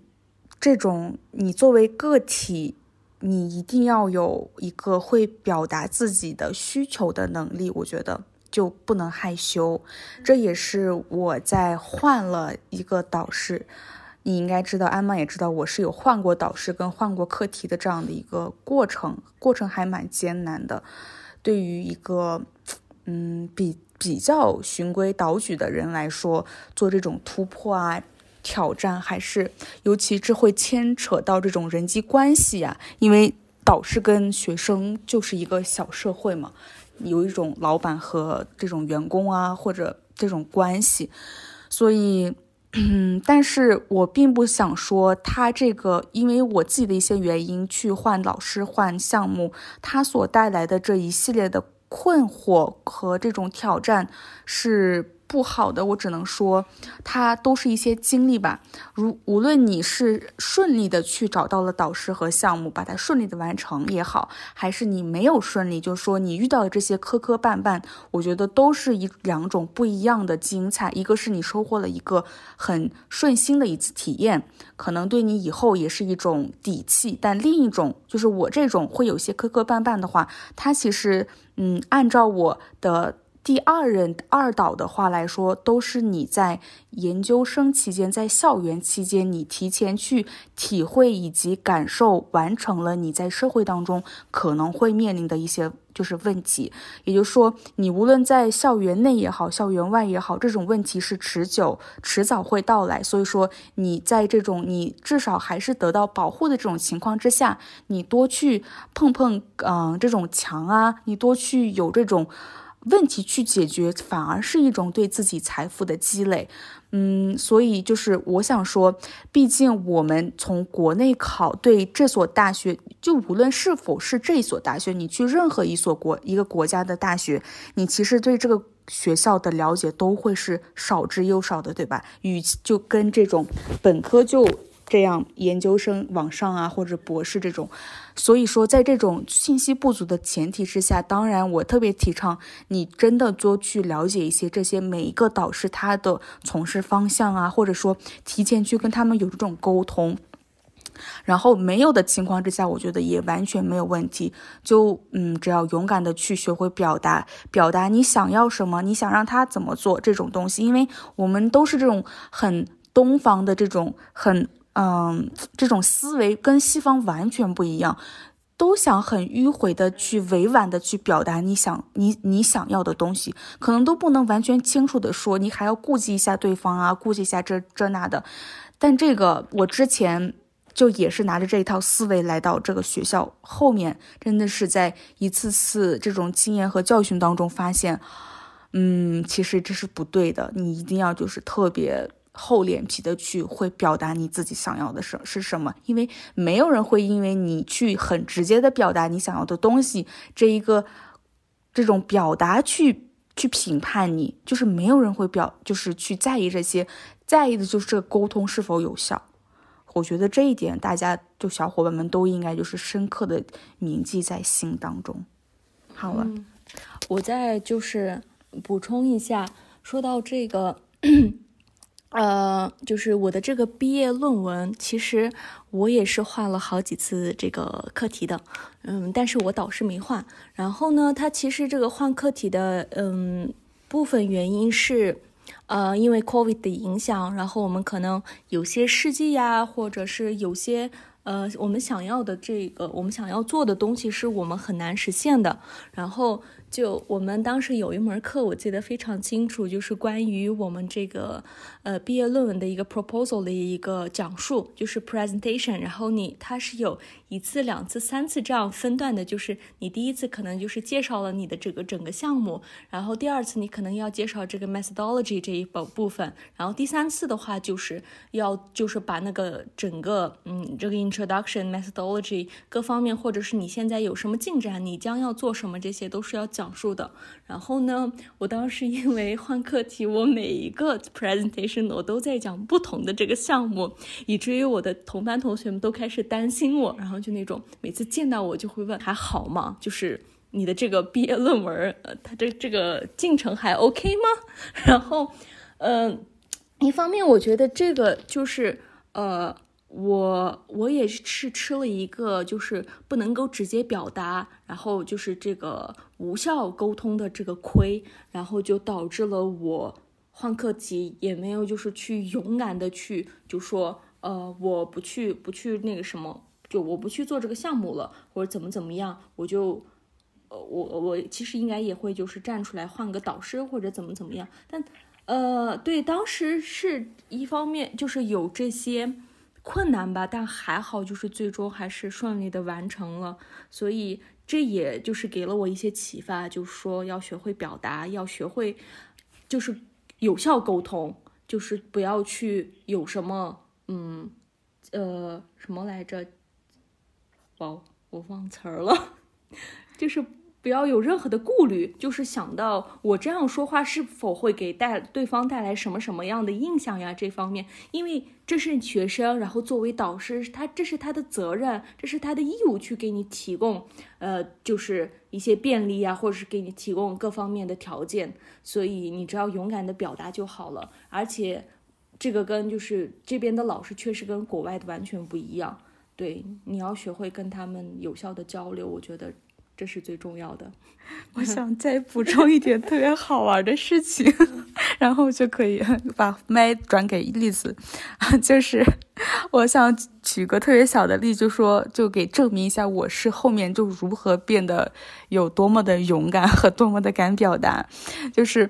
这种你作为个体，你一定要有一个会表达自己的需求的能力，我觉得就不能害羞。这也是我在换了一个导师。你应该知道，安妈也知道，我是有换过导师跟换过课题的这样的一个过程，过程还蛮艰难的。对于一个，嗯比比较循规蹈矩的人来说，做这种突破啊。挑战还是，尤其这会牵扯到这种人际关系呀，因为导师跟学生就是一个小社会嘛，有一种老板和这种员工啊，或者这种关系，所以，嗯，但是我并不想说他这个，因为我自己的一些原因去换老师、换项目，他所带来的这一系列的困惑和这种挑战是。不好的，我只能说，它都是一些经历吧。如无论你是顺利的去找到了导师和项目，把它顺利的完成也好，还是你没有顺利，就是说你遇到的这些磕磕绊绊，我觉得都是一两种不一样的精彩。一个是你收获了一个很顺心的一次体验，可能对你以后也是一种底气；但另一种就是我这种会有些磕磕绊绊的话，它其实，嗯，按照我的。第二任二导的话来说，都是你在研究生期间，在校园期间，你提前去体会以及感受，完成了你在社会当中可能会面临的一些就是问题。也就是说，你无论在校园内也好，校园外也好，这种问题是持久，迟早会到来。所以说，你在这种你至少还是得到保护的这种情况之下，你多去碰碰，嗯，这种墙啊，你多去有这种。问题去解决，反而是一种对自己财富的积累，嗯，所以就是我想说，毕竟我们从国内考对这所大学，就无论是否是这所大学，你去任何一所国一个国家的大学，你其实对这个学校的了解都会是少之又少的，对吧？与其就跟这种本科就。这样，研究生往上啊，或者博士这种，所以说，在这种信息不足的前提之下，当然我特别提倡你真的多去了解一些这些每一个导师他的从事方向啊，或者说提前去跟他们有这种沟通。然后没有的情况之下，我觉得也完全没有问题。就嗯，只要勇敢的去学会表达，表达你想要什么，你想让他怎么做这种东西，因为我们都是这种很东方的这种很。嗯，这种思维跟西方完全不一样，都想很迂回的去委婉的去表达你想你你想要的东西，可能都不能完全清楚的说，你还要顾及一下对方啊，顾及一下这这那的。但这个我之前就也是拿着这一套思维来到这个学校，后面真的是在一次次这种经验和教训当中发现，嗯，其实这是不对的，你一定要就是特别。厚脸皮的去会表达你自己想要的是是什么，因为没有人会因为你去很直接的表达你想要的东西，这一个这种表达去去评判你，就是没有人会表就是去在意这些，在意的就是这个沟通是否有效。我觉得这一点大家就小伙伴们都应该就是深刻的铭记在心当中。好了，我再就是补充一下，说到这个。呃，就是我的这个毕业论文，其实我也是换了好几次这个课题的，嗯，但是我导师没换。然后呢，他其实这个换课题的，嗯，部分原因是，呃，因为 COVID 的影响，然后我们可能有些试剂呀，或者是有些。呃，我们想要的这个，我们想要做的东西是我们很难实现的。然后就我们当时有一门课，我记得非常清楚，就是关于我们这个呃毕业论文的一个 proposal 的一个讲述，就是 presentation。然后你它是有一次、两次、三次这样分段的，就是你第一次可能就是介绍了你的这个整个项目，然后第二次你可能要介绍这个 methodology 这一部部分，然后第三次的话就是要就是把那个整个嗯这个 Introduction methodology 各方面，或者是你现在有什么进展，你将要做什么，这些都是要讲述的。然后呢，我当时因为换课题，我每一个 presentation 我都在讲不同的这个项目，以至于我的同班同学们都开始担心我，然后就那种每次见到我就会问还好吗？就是你的这个毕业论文，呃，它这这个进程还 OK 吗？然后，嗯，一方面我觉得这个就是呃。我我也是吃了一个就是不能够直接表达，然后就是这个无效沟通的这个亏，然后就导致了我换课题也没有就是去勇敢的去就说呃我不去不去那个什么，就我不去做这个项目了，或者怎么怎么样，我就呃，我我其实应该也会就是站出来换个导师或者怎么怎么样，但呃，对，当时是一方面就是有这些困难吧，但还好就是最终还是顺利的完成了，所以这也就是给了我一些启发，就是说要学会表达，要学会就是有效沟通，就是不要去有什么嗯呃什么来着，哦，我忘词儿了，就是。不要有任何的顾虑，就是想到我这样说话是否会给带对方带来什么什么样的印象呀？这方面，因为这是学生，然后作为导师，他这是他的责任，这是他的义务去给你提供，呃，就是一些便利呀，或者是给你提供各方面的条件。所以你只要勇敢的表达就好了。而且，这个跟就是这边的老师确实跟国外的完全不一样。对，你要学会跟他们有效的交流，我觉得。这是最重要的。我想再补充一点特别好玩的事情，然后就可以把麦转给栗子。就是我想举个特别小的例，就说就给证明一下我是后面就如何变得有多么的勇敢和多么的敢表达。就是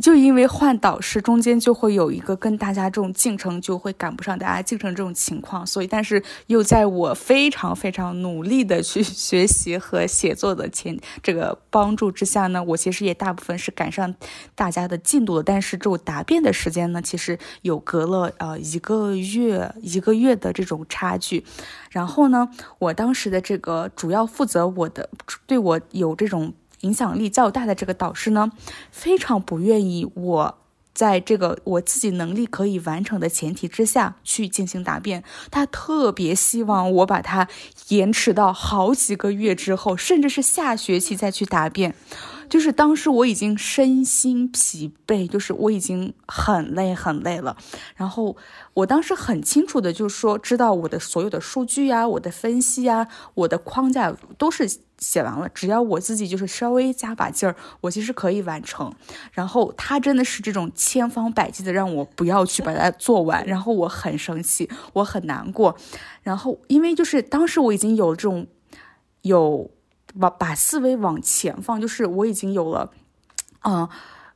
就因为换导师，中间就会有一个跟大家这种进程就会赶不上大家进程这种情况，所以但是又在我非常非常努力的去学习和写作的前这个。帮助之下呢，我其实也大部分是赶上大家的进度了，但是这种答辩的时间呢，其实有隔了呃一个月一个月的这种差距。然后呢，我当时的这个主要负责我的对我有这种影响力较大的这个导师呢，非常不愿意我。在这个我自己能力可以完成的前提之下去进行答辩，他特别希望我把它延迟到好几个月之后，甚至是下学期再去答辩。就是当时我已经身心疲惫，就是我已经很累很累了。然后我当时很清楚的，就是说知道我的所有的数据呀、我的分析呀、我的框架都是写完了，只要我自己就是稍微加把劲儿，我其实可以完成。然后他真的是这种千方百计的让我不要去把它做完，然后我很生气，我很难过。然后因为就是当时我已经有这种有。把把思维往前放，就是我已经有了，嗯，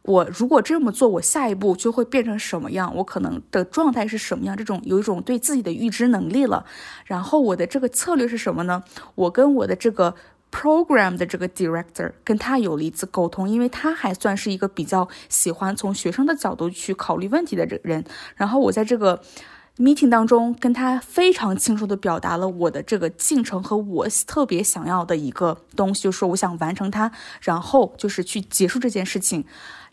我如果这么做，我下一步就会变成什么样？我可能的状态是什么样？这种有一种对自己的预知能力了。然后我的这个策略是什么呢？我跟我的这个 program 的这个 director 跟他有了一次沟通，因为他还算是一个比较喜欢从学生的角度去考虑问题的人。然后我在这个。Meeting 当中，跟他非常清楚的表达了我的这个进程和我特别想要的一个东西，就是我想完成它，然后就是去结束这件事情。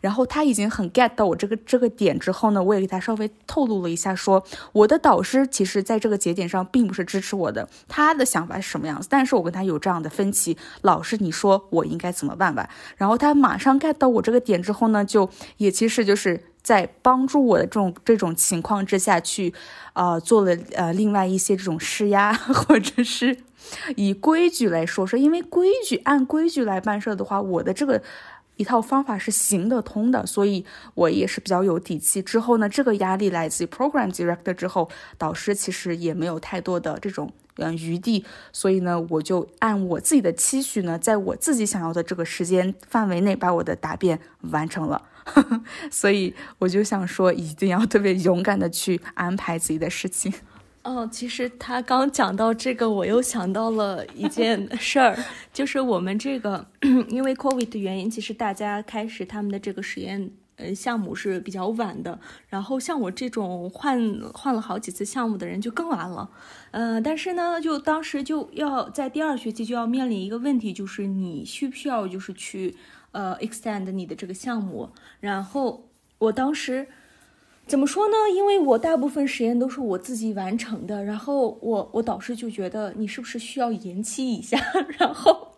然后他已经很 get 到我这个这个点之后呢，我也给他稍微透露了一下，说我的导师其实在这个节点上并不是支持我的，他的想法是什么样子，但是我跟他有这样的分歧。老师，你说我应该怎么办吧？然后他马上 get 到我这个点之后呢，就也其实就是在帮助我的这种这种情况之下去，呃，做了呃另外一些这种施压，或者是以规矩来说说，因为规矩按规矩来办事的话，我的这个。一套方法是行得通的，所以我也是比较有底气。之后呢，这个压力来自于 program director 之后，导师其实也没有太多的这种嗯余地，所以呢，我就按我自己的期许呢，在我自己想要的这个时间范围内，把我的答辩完成了。所以我就想说，一定要特别勇敢的去安排自己的事情。哦，其实他刚讲到这个，我又想到了一件 事儿，就是我们这个 因为 COVID 的原因，其实大家开始他们的这个实验呃项目是比较晚的。然后像我这种换换了好几次项目的人就更晚了。呃，但是呢，就当时就要在第二学期就要面临一个问题，就是你需不需要就是去呃 extend 你的这个项目。然后我当时。怎么说呢？因为我大部分实验都是我自己完成的，然后我我导师就觉得你是不是需要延期一下？然后，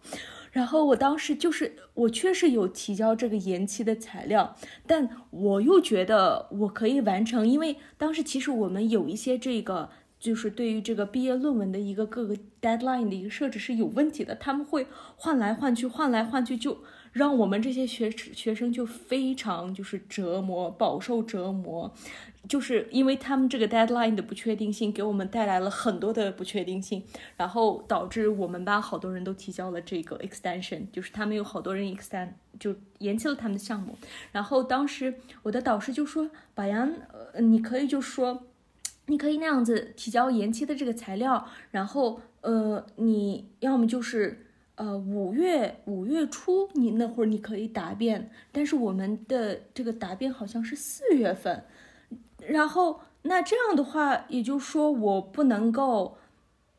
然后我当时就是我确实有提交这个延期的材料，但我又觉得我可以完成，因为当时其实我们有一些这个就是对于这个毕业论文的一个各个 deadline 的一个设置是有问题的，他们会换来换去，换来换去，就让我们这些学学生就非常就是折磨，饱受折磨。就是因为他们这个 deadline 的不确定性，给我们带来了很多的不确定性，然后导致我们班好多人都提交了这个 extension，就是他们有好多人 extend 就延期了他们的项目。然后当时我的导师就说：“宝阳，呃，你可以就说，你可以那样子提交延期的这个材料，然后呃，你要么就是呃五月五月初你那会儿你可以答辩，但是我们的这个答辩好像是四月份。”然后，那这样的话，也就是说，我不能够，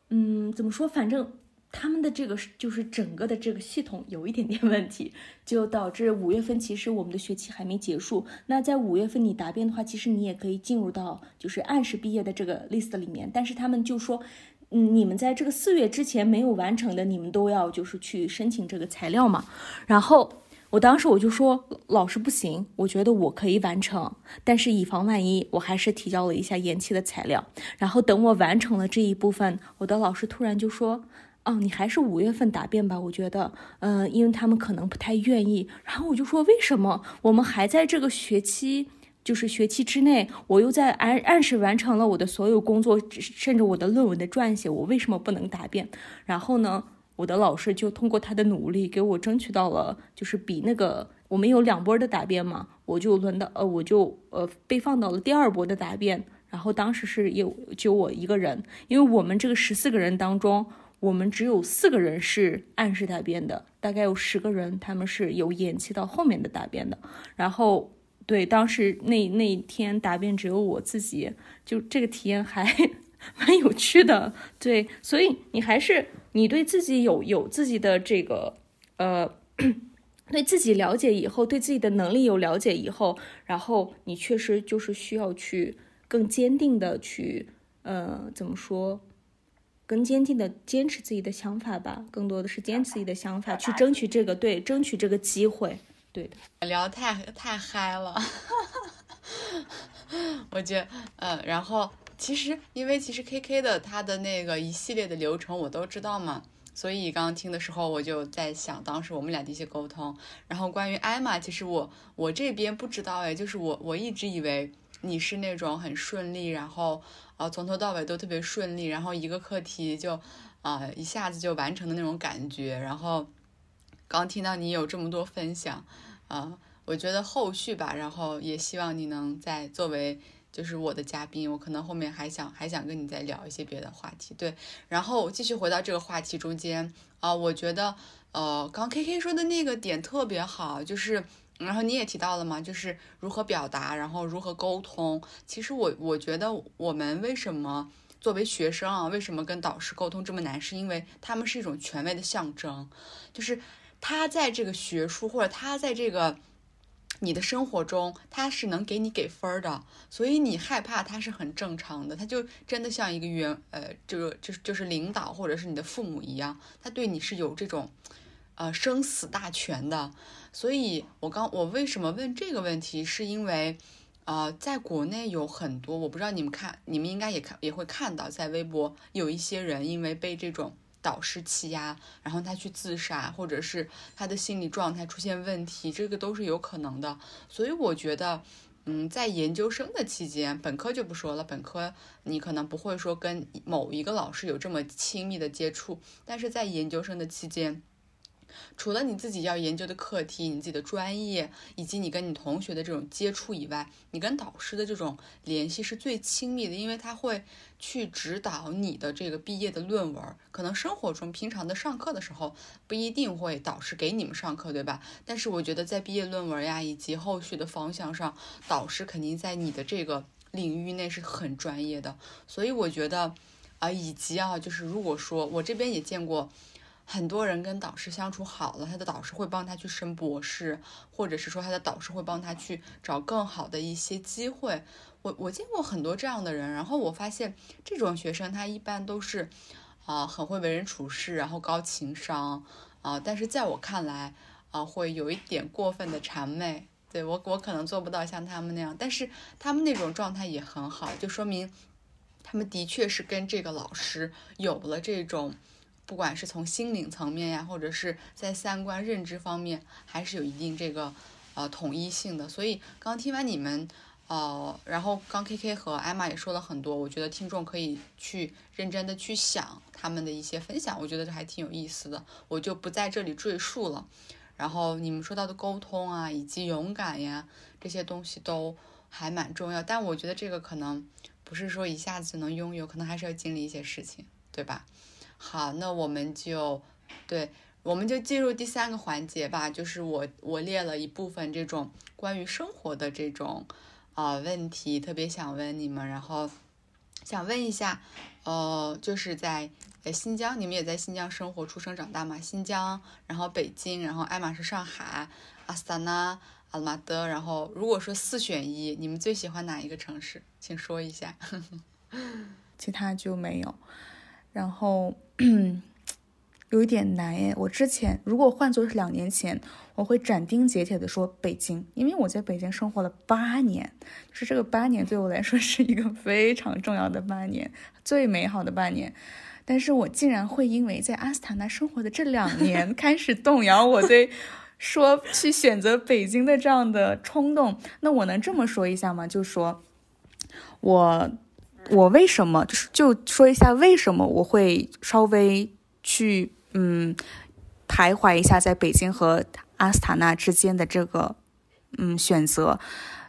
嗯，怎么说？反正他们的这个就是整个的这个系统有一点点问题，就导致五月份其实我们的学期还没结束。那在五月份你答辩的话，其实你也可以进入到就是按时毕业的这个 list 里面。但是他们就说，嗯，你们在这个四月之前没有完成的，你们都要就是去申请这个材料嘛。然后。我当时我就说老师不行，我觉得我可以完成，但是以防万一，我还是提交了一下延期的材料。然后等我完成了这一部分，我的老师突然就说：“哦，你还是五月份答辩吧。”我觉得，嗯，因为他们可能不太愿意。然后我就说：“为什么？我们还在这个学期，就是学期之内，我又在按按时完成了我的所有工作，甚至我的论文的撰写，我为什么不能答辩？”然后呢？我的老师就通过他的努力给我争取到了，就是比那个我们有两波的答辩嘛，我就轮到呃，我就呃被放到了第二波的答辩。然后当时是有就我一个人，因为我们这个十四个人当中，我们只有四个人是按时答辩的，大概有十个人他们是有延期到后面的答辩的。然后对当时那那一天答辩只有我自己，就这个体验还 蛮有趣的。对，所以你还是。你对自己有有自己的这个，呃，对自己了解以后，对自己的能力有了解以后，然后你确实就是需要去更坚定的去，呃，怎么说？更坚定的坚持自己的想法吧，更多的是坚持自己的想法，去争取这个对，争取这个机会。对，聊太太嗨了，我觉得，嗯，然后。其实，因为其实 K K 的他的那个一系列的流程我都知道嘛，所以刚刚听的时候我就在想，当时我们俩的一些沟通。然后关于艾玛，其实我我这边不知道哎，就是我我一直以为你是那种很顺利，然后呃从头到尾都特别顺利，然后一个课题就啊一下子就完成的那种感觉。然后刚听到你有这么多分享，啊，我觉得后续吧，然后也希望你能在作为。就是我的嘉宾，我可能后面还想还想跟你再聊一些别的话题，对。然后继续回到这个话题中间啊，我觉得呃，刚 K K 说的那个点特别好，就是然后你也提到了嘛，就是如何表达，然后如何沟通。其实我我觉得我们为什么作为学生啊，为什么跟导师沟通这么难，是因为他们是一种权威的象征，就是他在这个学术或者他在这个。你的生活中，他是能给你给分的，所以你害怕他是很正常的。他就真的像一个员呃，这个就是就是领导或者是你的父母一样，他对你是有这种呃生死大权的。所以我刚我为什么问这个问题，是因为呃，在国内有很多，我不知道你们看，你们应该也看也会看到，在微博有一些人因为被这种。导师欺压，然后他去自杀，或者是他的心理状态出现问题，这个都是有可能的。所以我觉得，嗯，在研究生的期间，本科就不说了，本科你可能不会说跟某一个老师有这么亲密的接触，但是在研究生的期间。除了你自己要研究的课题、你自己的专业，以及你跟你同学的这种接触以外，你跟导师的这种联系是最亲密的，因为他会去指导你的这个毕业的论文。可能生活中平常的上课的时候不一定会导师给你们上课，对吧？但是我觉得在毕业论文呀以及后续的方向上，导师肯定在你的这个领域内是很专业的。所以我觉得啊，以及啊，就是如果说我这边也见过。很多人跟导师相处好了，他的导师会帮他去升博士，或者是说他的导师会帮他去找更好的一些机会。我我见过很多这样的人，然后我发现这种学生他一般都是，啊，很会为人处事，然后高情商，啊，但是在我看来，啊，会有一点过分的谄媚。对我我可能做不到像他们那样，但是他们那种状态也很好，就说明。他们的确是跟这个老师有了这种，不管是从心灵层面呀，或者是在三观认知方面，还是有一定这个呃统一性的。所以刚听完你们。哦，然后刚 K K 和艾玛也说了很多，我觉得听众可以去认真的去想他们的一些分享，我觉得这还挺有意思的，我就不在这里赘述了。然后你们说到的沟通啊，以及勇敢呀，这些东西都还蛮重要，但我觉得这个可能不是说一下子能拥有，可能还是要经历一些事情，对吧？好，那我们就对，我们就进入第三个环节吧，就是我我列了一部分这种关于生活的这种。啊，问题特别想问你们，然后想问一下，呃，就是在在新疆，你们也在新疆生活、出生、长大吗？新疆，然后北京，然后爱马仕上海，阿斯塔纳、阿马德，然后如果说四选一，你们最喜欢哪一个城市？请说一下。其他就没有，然后。有一点难诶，我之前如果换作是两年前，我会斩钉截铁的说北京，因为我在北京生活了八年，就是这个八年对我来说是一个非常重要的八年，最美好的八年。但是我竟然会因为在阿斯塔纳生活的这两年 开始动摇我对说去选择北京的这样的冲动。那我能这么说一下吗？就说我我为什么就是就说一下为什么我会稍微去。嗯，徘徊一下，在北京和阿斯塔纳之间的这个嗯选择，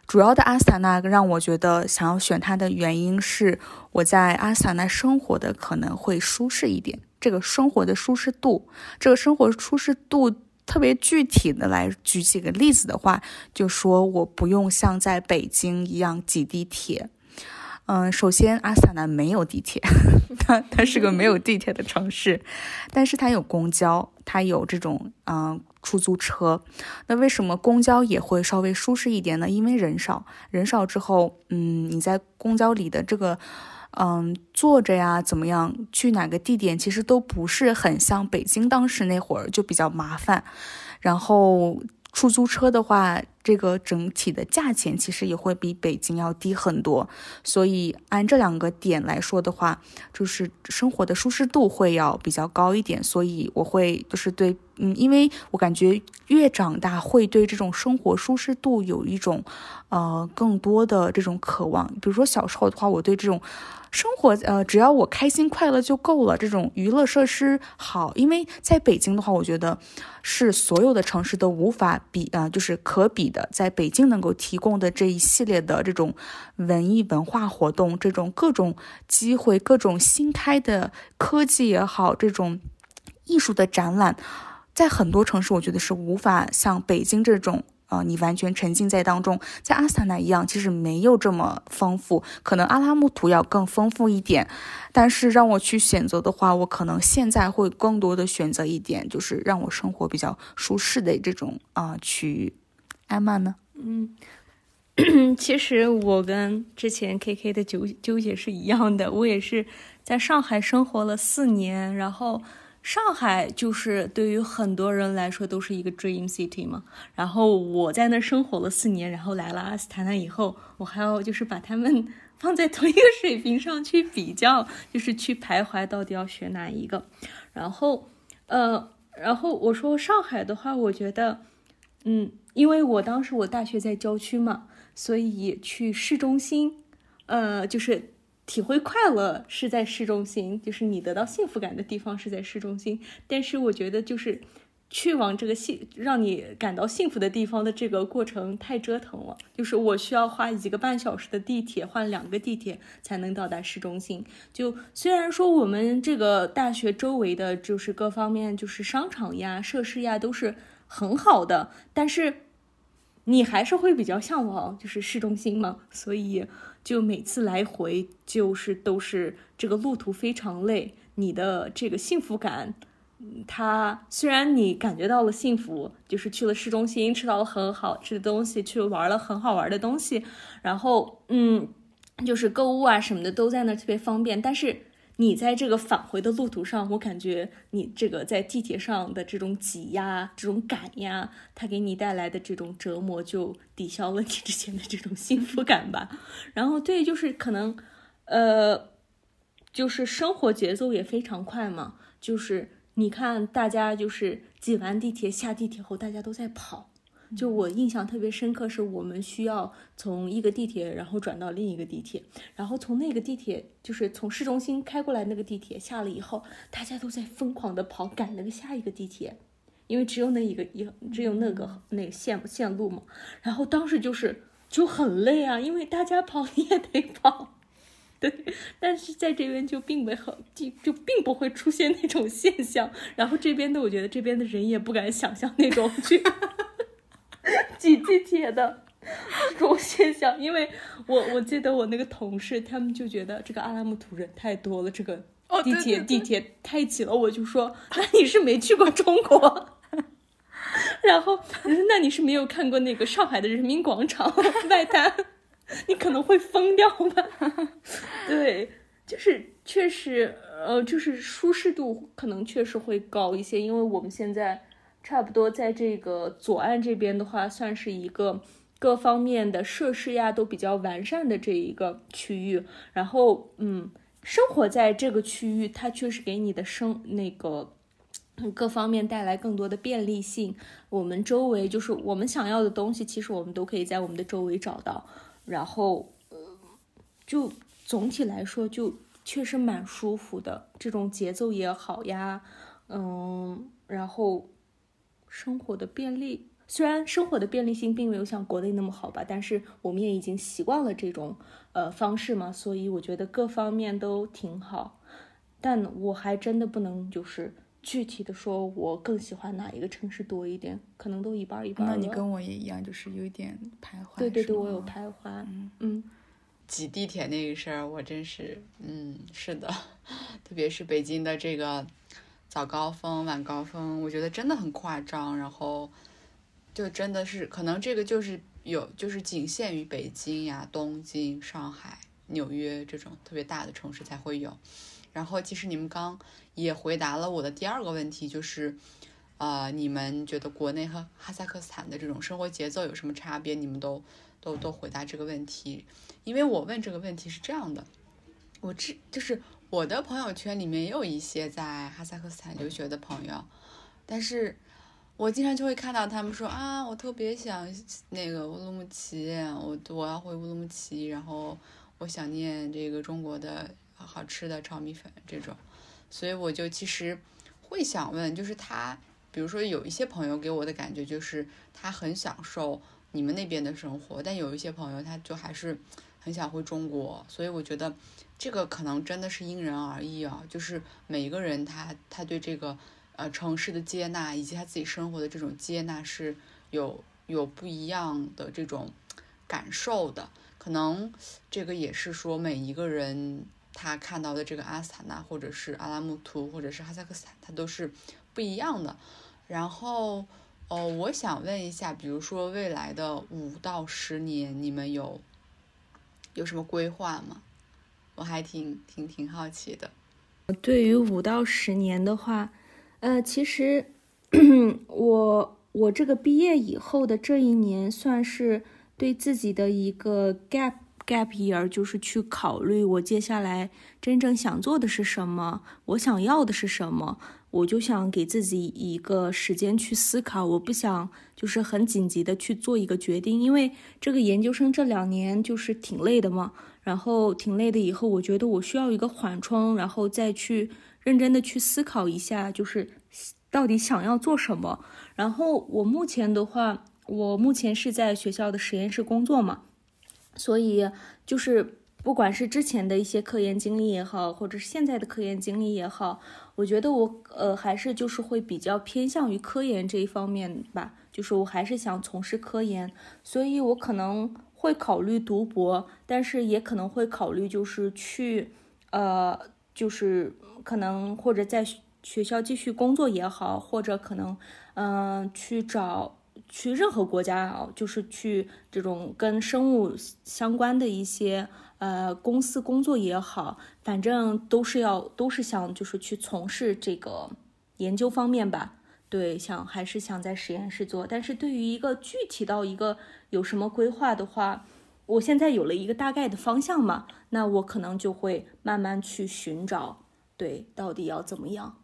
主要的阿斯塔纳让我觉得想要选它的原因是，我在阿斯塔纳生活的可能会舒适一点。这个生活的舒适度，这个生活舒适度特别具体的来举几个例子的话，就说我不用像在北京一样挤地铁。嗯，首先阿斯塔纳没有地铁，它它是个没有地铁的城市，但是它有公交，它有这种嗯出租车。那为什么公交也会稍微舒适一点呢？因为人少人少之后，嗯，你在公交里的这个嗯坐着呀，怎么样去哪个地点，其实都不是很像北京当时那会儿就比较麻烦，然后。出租车的话，这个整体的价钱其实也会比北京要低很多，所以按这两个点来说的话，就是生活的舒适度会要比较高一点，所以我会就是对，嗯，因为我感觉越长大会对这种生活舒适度有一种，呃，更多的这种渴望。比如说小时候的话，我对这种。生活呃，只要我开心快乐就够了。这种娱乐设施好，因为在北京的话，我觉得是所有的城市都无法比啊，就是可比的。在北京能够提供的这一系列的这种文艺文化活动，这种各种机会，各种新开的科技也好，这种艺术的展览，在很多城市我觉得是无法像北京这种。啊，你完全沉浸在当中，在阿斯塔纳一样，其实没有这么丰富，可能阿拉木图要更丰富一点。但是让我去选择的话，我可能现在会更多的选择一点，就是让我生活比较舒适的这种啊区域。艾玛呢？嗯，其实我跟之前 K K 的纠纠结是一样的，我也是在上海生活了四年，然后。上海就是对于很多人来说都是一个 dream city 嘛。然后我在那生活了四年，然后来了阿斯塔纳以后，我还要就是把他们 放在同一个水平上去比较，就是去徘徊到底要选哪一个。然后，呃，然后我说上海的话，我觉得，嗯，因为我当时我大学在郊区嘛，所以去市中心，呃，就是。体会快乐是在市中心，就是你得到幸福感的地方是在市中心。但是我觉得，就是去往这个幸让你感到幸福的地方的这个过程太折腾了。就是我需要花一个半小时的地铁，换两个地铁才能到达市中心。就虽然说我们这个大学周围的就是各方面，就是商场呀、设施呀都是很好的，但是你还是会比较向往就是市中心嘛，所以。就每次来回就是都是这个路途非常累，你的这个幸福感，它虽然你感觉到了幸福，就是去了市中心吃到了很好吃的东西，去玩了很好玩的东西，然后嗯，就是购物啊什么的都在那特别方便，但是。你在这个返回的路途上，我感觉你这个在地铁上的这种挤压、这种赶呀，它给你带来的这种折磨，就抵消了你之前的这种幸福感吧。然后对，就是可能，呃，就是生活节奏也非常快嘛，就是你看大家就是挤完地铁下地铁后，大家都在跑。就我印象特别深刻，是我们需要从一个地铁，然后转到另一个地铁，然后从那个地铁，就是从市中心开过来那个地铁下了以后，大家都在疯狂的跑赶那个下一个地铁，因为只有那一个一只有那个那个线线路嘛。然后当时就是就很累啊，因为大家跑你也得跑。对，但是在这边就并没很就就并不会出现那种现象，然后这边的我觉得这边的人也不敢想象那种去挤地铁的这种现象，因为我我记得我那个同事他们就觉得这个阿拉木图人太多了，这个地铁地铁太挤了，我就说那你是没去过中国，然后那你是没有看过那个上海的人民广场外滩。你可能会疯掉吧？对，就是确实，呃，就是舒适度可能确实会高一些，因为我们现在差不多在这个左岸这边的话，算是一个各方面的设施呀都比较完善的这一个区域。然后，嗯，生活在这个区域，它确实给你的生那个各方面带来更多的便利性。我们周围就是我们想要的东西，其实我们都可以在我们的周围找到。然后，呃，就总体来说，就确实蛮舒服的，这种节奏也好呀，嗯，然后生活的便利，虽然生活的便利性并没有像国内那么好吧，但是我们也已经习惯了这种呃方式嘛，所以我觉得各方面都挺好，但我还真的不能就是具体的说，我更喜欢哪一个城市多一点，可能都一半一半。那你跟我也一样，就是有一点徘徊。对对对，我有徘徊，嗯嗯。挤地铁那个事儿，我真是，嗯，是的，特别是北京的这个早高峰、晚高峰，我觉得真的很夸张。然后就真的是，可能这个就是有，就是仅限于北京呀、东京、上海、纽约这种特别大的城市才会有。然后其实你们刚也回答了我的第二个问题，就是，呃，你们觉得国内和哈萨克斯坦的这种生活节奏有什么差别？你们都都都回答这个问题。因为我问这个问题是这样的，我知就是我的朋友圈里面也有一些在哈萨克斯坦留学的朋友，但是我经常就会看到他们说啊，我特别想那个乌鲁木齐，我我要回乌鲁木齐，然后我想念这个中国的好吃的炒米粉这种，所以我就其实会想问，就是他，比如说有一些朋友给我的感觉就是他很享受你们那边的生活，但有一些朋友他就还是很想回中国，所以我觉得这个可能真的是因人而异啊，就是每一个人他他对这个呃城市的接纳以及他自己生活的这种接纳是有有不一样的这种感受的，可能这个也是说每一个人他看到的这个阿斯塔纳或者是阿拉木图或者是哈萨克斯坦，它都是不一样的。然后，哦，我想问一下，比如说未来的五到十年，你们有有什么规划吗？我还挺挺挺好奇的。对于五到十年的话，呃，其实 我我这个毕业以后的这一年，算是对自己的一个 gap gap year，就是去考虑我接下来真正想做的是什么，我想要的是什么。我就想给自己一个时间去思考，我不想就是很紧急的去做一个决定，因为这个研究生这两年就是挺累的嘛，然后挺累的，以后我觉得我需要一个缓冲，然后再去认真的去思考一下，就是到底想要做什么。然后我目前的话，我目前是在学校的实验室工作嘛，所以就是不管是之前的一些科研经历也好，或者是现在的科研经历也好。我觉得我呃还是就是会比较偏向于科研这一方面吧，就是我还是想从事科研，所以我可能会考虑读博，但是也可能会考虑就是去呃就是可能或者在学校继续工作也好，或者可能嗯、去找去任何国家啊，就是去这种跟生物相关的一些。呃，公司工作也好，反正都是要都是想就是去从事这个研究方面吧。对，想还是想在实验室做。但是对于一个具体到一个有什么规划的话，我现在有了一个大概的方向嘛，那我可能就会慢慢去寻找，对，到底要怎么样。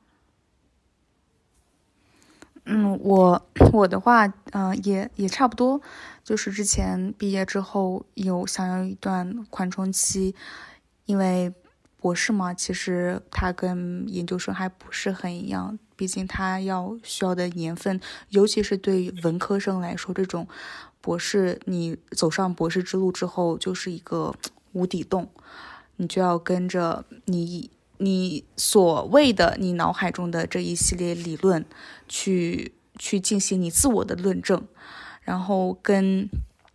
嗯，我我的话，嗯，也也差不多，就是之前毕业之后有想要一段缓冲期，因为博士嘛，其实它跟研究生还不是很一样，毕竟它要需要的年份，尤其是对于文科生来说，这种博士你走上博士之路之后，就是一个无底洞，你就要跟着你。你所谓的你脑海中的这一系列理论，去去进行你自我的论证，然后跟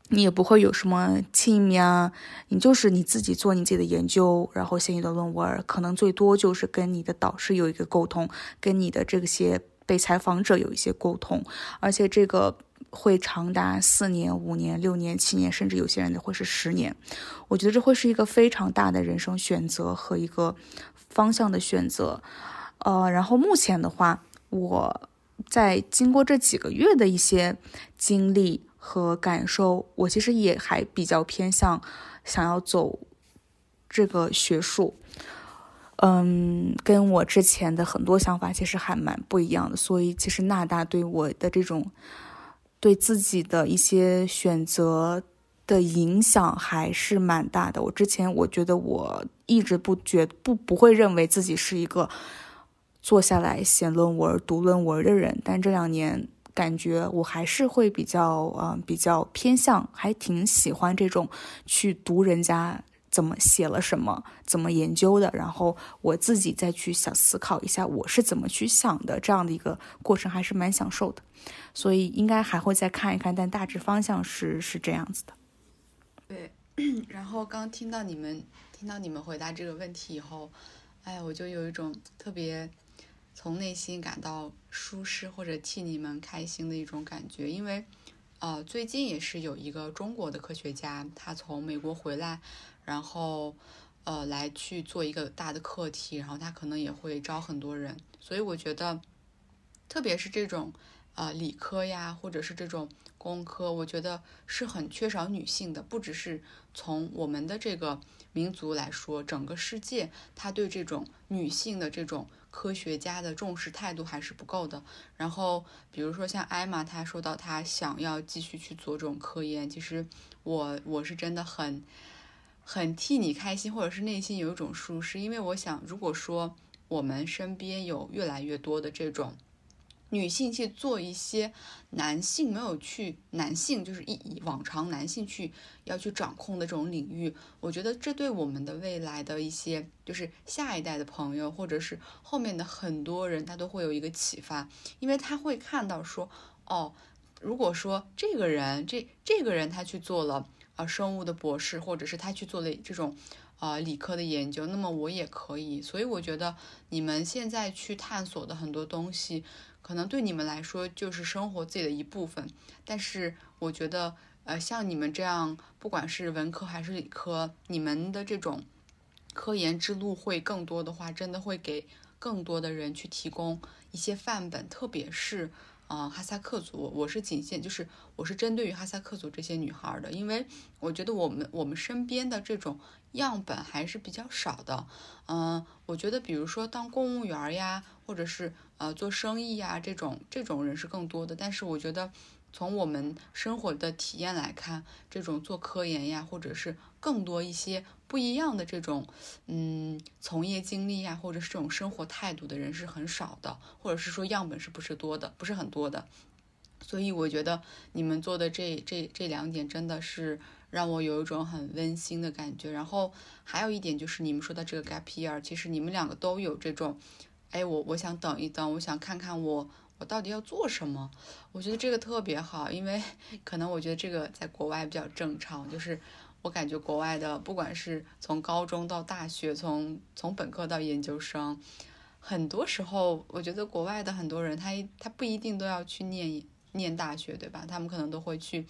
你也不会有什么 team 呀，你就是你自己做你自己的研究，然后写你的论文，可能最多就是跟你的导师有一个沟通，跟你的这些被采访者有一些沟通，而且这个。会长达四年、五年、六年、七年，甚至有些人会是十年。我觉得这会是一个非常大的人生选择和一个方向的选择。呃，然后目前的话，我在经过这几个月的一些经历和感受，我其实也还比较偏向想要走这个学术。嗯，跟我之前的很多想法其实还蛮不一样的。所以，其实纳大对我的这种。对自己的一些选择的影响还是蛮大的。我之前我觉得我一直不觉不不会认为自己是一个坐下来写论文、读论文的人，但这两年感觉我还是会比较嗯比较偏向，还挺喜欢这种去读人家。怎么写了什么，怎么研究的，然后我自己再去想思考一下我是怎么去想的，这样的一个过程还是蛮享受的，所以应该还会再看一看，但大致方向是是这样子的。然后刚听到你们听到你们回答这个问题以后，哎，我就有一种特别从内心感到舒适或者替你们开心的一种感觉，因为呃最近也是有一个中国的科学家，他从美国回来。然后，呃，来去做一个大的课题，然后他可能也会招很多人，所以我觉得，特别是这种，呃，理科呀，或者是这种工科，我觉得是很缺少女性的。不只是从我们的这个民族来说，整个世界，他对这种女性的这种科学家的重视态度还是不够的。然后，比如说像艾玛，她说到她想要继续去做这种科研，其实我我是真的很。很替你开心，或者是内心有一种舒适，因为我想，如果说我们身边有越来越多的这种女性去做一些男性没有去，男性就是以以往常男性去要去掌控的这种领域，我觉得这对我们的未来的一些就是下一代的朋友，或者是后面的很多人，他都会有一个启发，因为他会看到说，哦，如果说这个人这这个人他去做了。啊，生物的博士，或者是他去做了这种，呃，理科的研究，那么我也可以。所以我觉得你们现在去探索的很多东西，可能对你们来说就是生活自己的一部分。但是我觉得，呃，像你们这样，不管是文科还是理科，你们的这种科研之路会更多的话，真的会给更多的人去提供一些范本，特别是。啊，哈萨克族，我是仅限，就是我是针对于哈萨克族这些女孩的，因为我觉得我们我们身边的这种样本还是比较少的。嗯，我觉得比如说当公务员呀，或者是呃做生意呀这种这种人是更多的，但是我觉得。从我们生活的体验来看，这种做科研呀，或者是更多一些不一样的这种，嗯，从业经历呀，或者是这种生活态度的人是很少的，或者是说样本是不是多的，不是很多的。所以我觉得你们做的这这这两点真的是让我有一种很温馨的感觉。然后还有一点就是你们说的这个 gap year，其实你们两个都有这种，哎，我我想等一等，我想看看我。我到底要做什么？我觉得这个特别好，因为 可能我觉得这个在国外比较正常。就是我感觉国外的，不管是从高中到大学，从从本科到研究生，很多时候我觉得国外的很多人，他他不一定都要去念念大学，对吧？他们可能都会去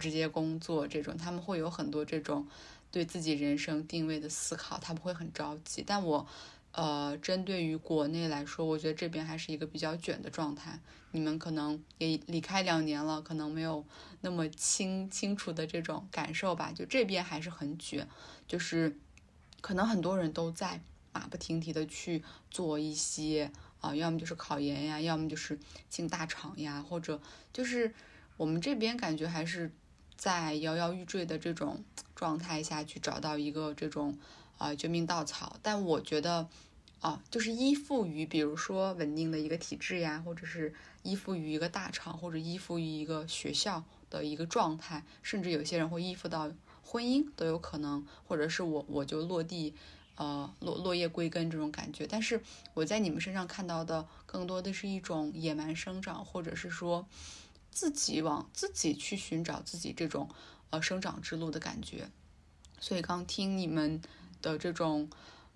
直接工作这种，他们会有很多这种对自己人生定位的思考，他不会很着急。但我呃，针对于国内来说，我觉得这边还是一个比较卷的状态。你们可能也离开两年了，可能没有那么清清楚的这种感受吧。就这边还是很卷，就是可能很多人都在马不停蹄的去做一些啊，要么就是考研呀，要么就是进大厂呀，或者就是我们这边感觉还是在摇摇欲坠的这种状态下去找到一个这种。啊，救命稻草！但我觉得，啊，就是依附于，比如说稳定的一个体制呀，或者是依附于一个大厂，或者依附于一个学校的一个状态，甚至有些人会依附到婚姻都有可能，或者是我我就落地，呃，落落叶归根这种感觉。但是我在你们身上看到的，更多的是一种野蛮生长，或者是说自己往自己去寻找自己这种呃生长之路的感觉。所以刚听你们。的这种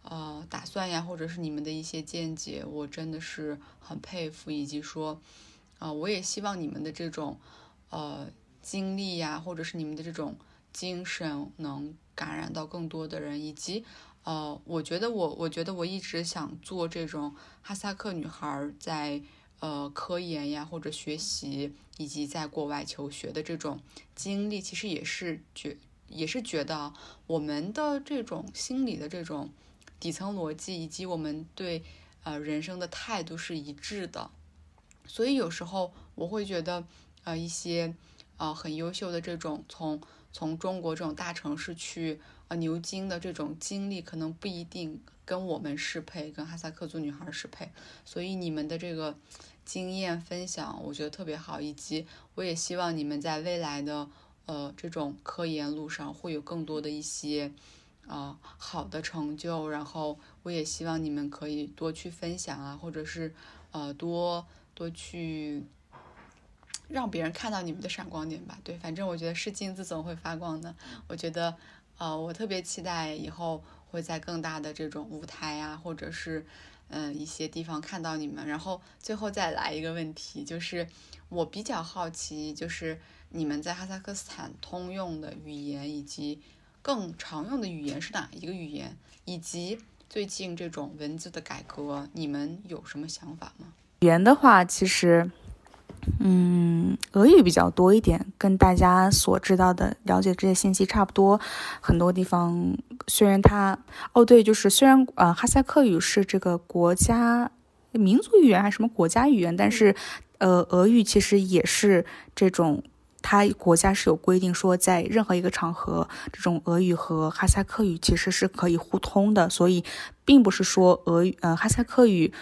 呃打算呀，或者是你们的一些见解，我真的是很佩服，以及说，啊，我也希望你们的这种呃经历呀，或者是你们的这种精神能感染到更多的人，以及呃，我觉得我我觉得我一直想做这种哈萨克女孩在呃科研呀或者学习，以及在国外求学的这种经历，其实也是觉。也是觉得我们的这种心理的这种底层逻辑，以及我们对呃人生的态度是一致的，所以有时候我会觉得呃一些呃很优秀的这种从从中国这种大城市去呃牛津的这种经历，可能不一定跟我们适配，跟哈萨克族女孩适配。所以你们的这个经验分享，我觉得特别好，以及我也希望你们在未来的。呃，这种科研路上会有更多的一些，呃，好的成就。然后我也希望你们可以多去分享啊，或者是呃，多多去让别人看到你们的闪光点吧。对，反正我觉得是金子总会发光的。我觉得，呃，我特别期待以后会在更大的这种舞台啊，或者是嗯一些地方看到你们。然后最后再来一个问题，就是我比较好奇，就是。你们在哈萨克斯坦通用的语言以及更常用的语言是哪一个语言？以及最近这种文字的改革，你们有什么想法吗？语言的话，其实，嗯，俄语比较多一点，跟大家所知道的了解这些信息差不多。很多地方虽然它，哦对，就是虽然呃哈萨克语是这个国家民族语言还是什么国家语言，但是呃俄语其实也是这种。它国家是有规定说，在任何一个场合，这种俄语和哈萨克语其实是可以互通的，所以并不是说俄语呃哈萨克语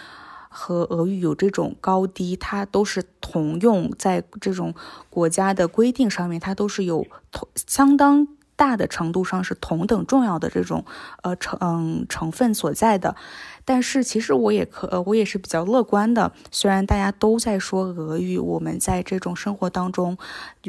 和俄语有这种高低，它都是同用，在这种国家的规定上面，它都是有同相当。大的程度上是同等重要的这种呃成嗯成分所在的，但是其实我也可我也是比较乐观的。虽然大家都在说俄语，我们在这种生活当中，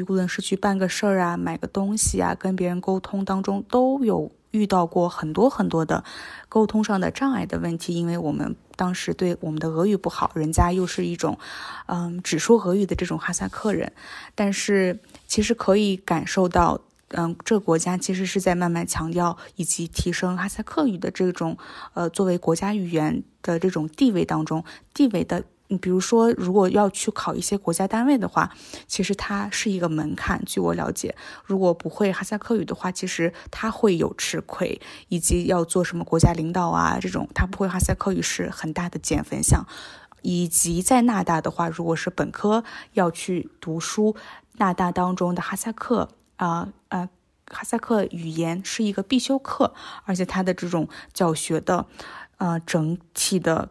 无论是去办个事儿啊、买个东西啊、跟别人沟通当中，都有遇到过很多很多的沟通上的障碍的问题。因为我们当时对我们的俄语不好，人家又是一种嗯只说俄语的这种哈萨克人，但是其实可以感受到。嗯，这个国家其实是在慢慢强调以及提升哈萨克语的这种，呃，作为国家语言的这种地位当中，地位的，你比如说，如果要去考一些国家单位的话，其实它是一个门槛。据我了解，如果不会哈萨克语的话，其实他会有吃亏，以及要做什么国家领导啊这种，他不会哈萨克语是很大的减分项。以及在纳大的话，如果是本科要去读书，纳大当中的哈萨克。啊呃，哈萨克语言是一个必修课，而且它的这种教学的，呃，整体的，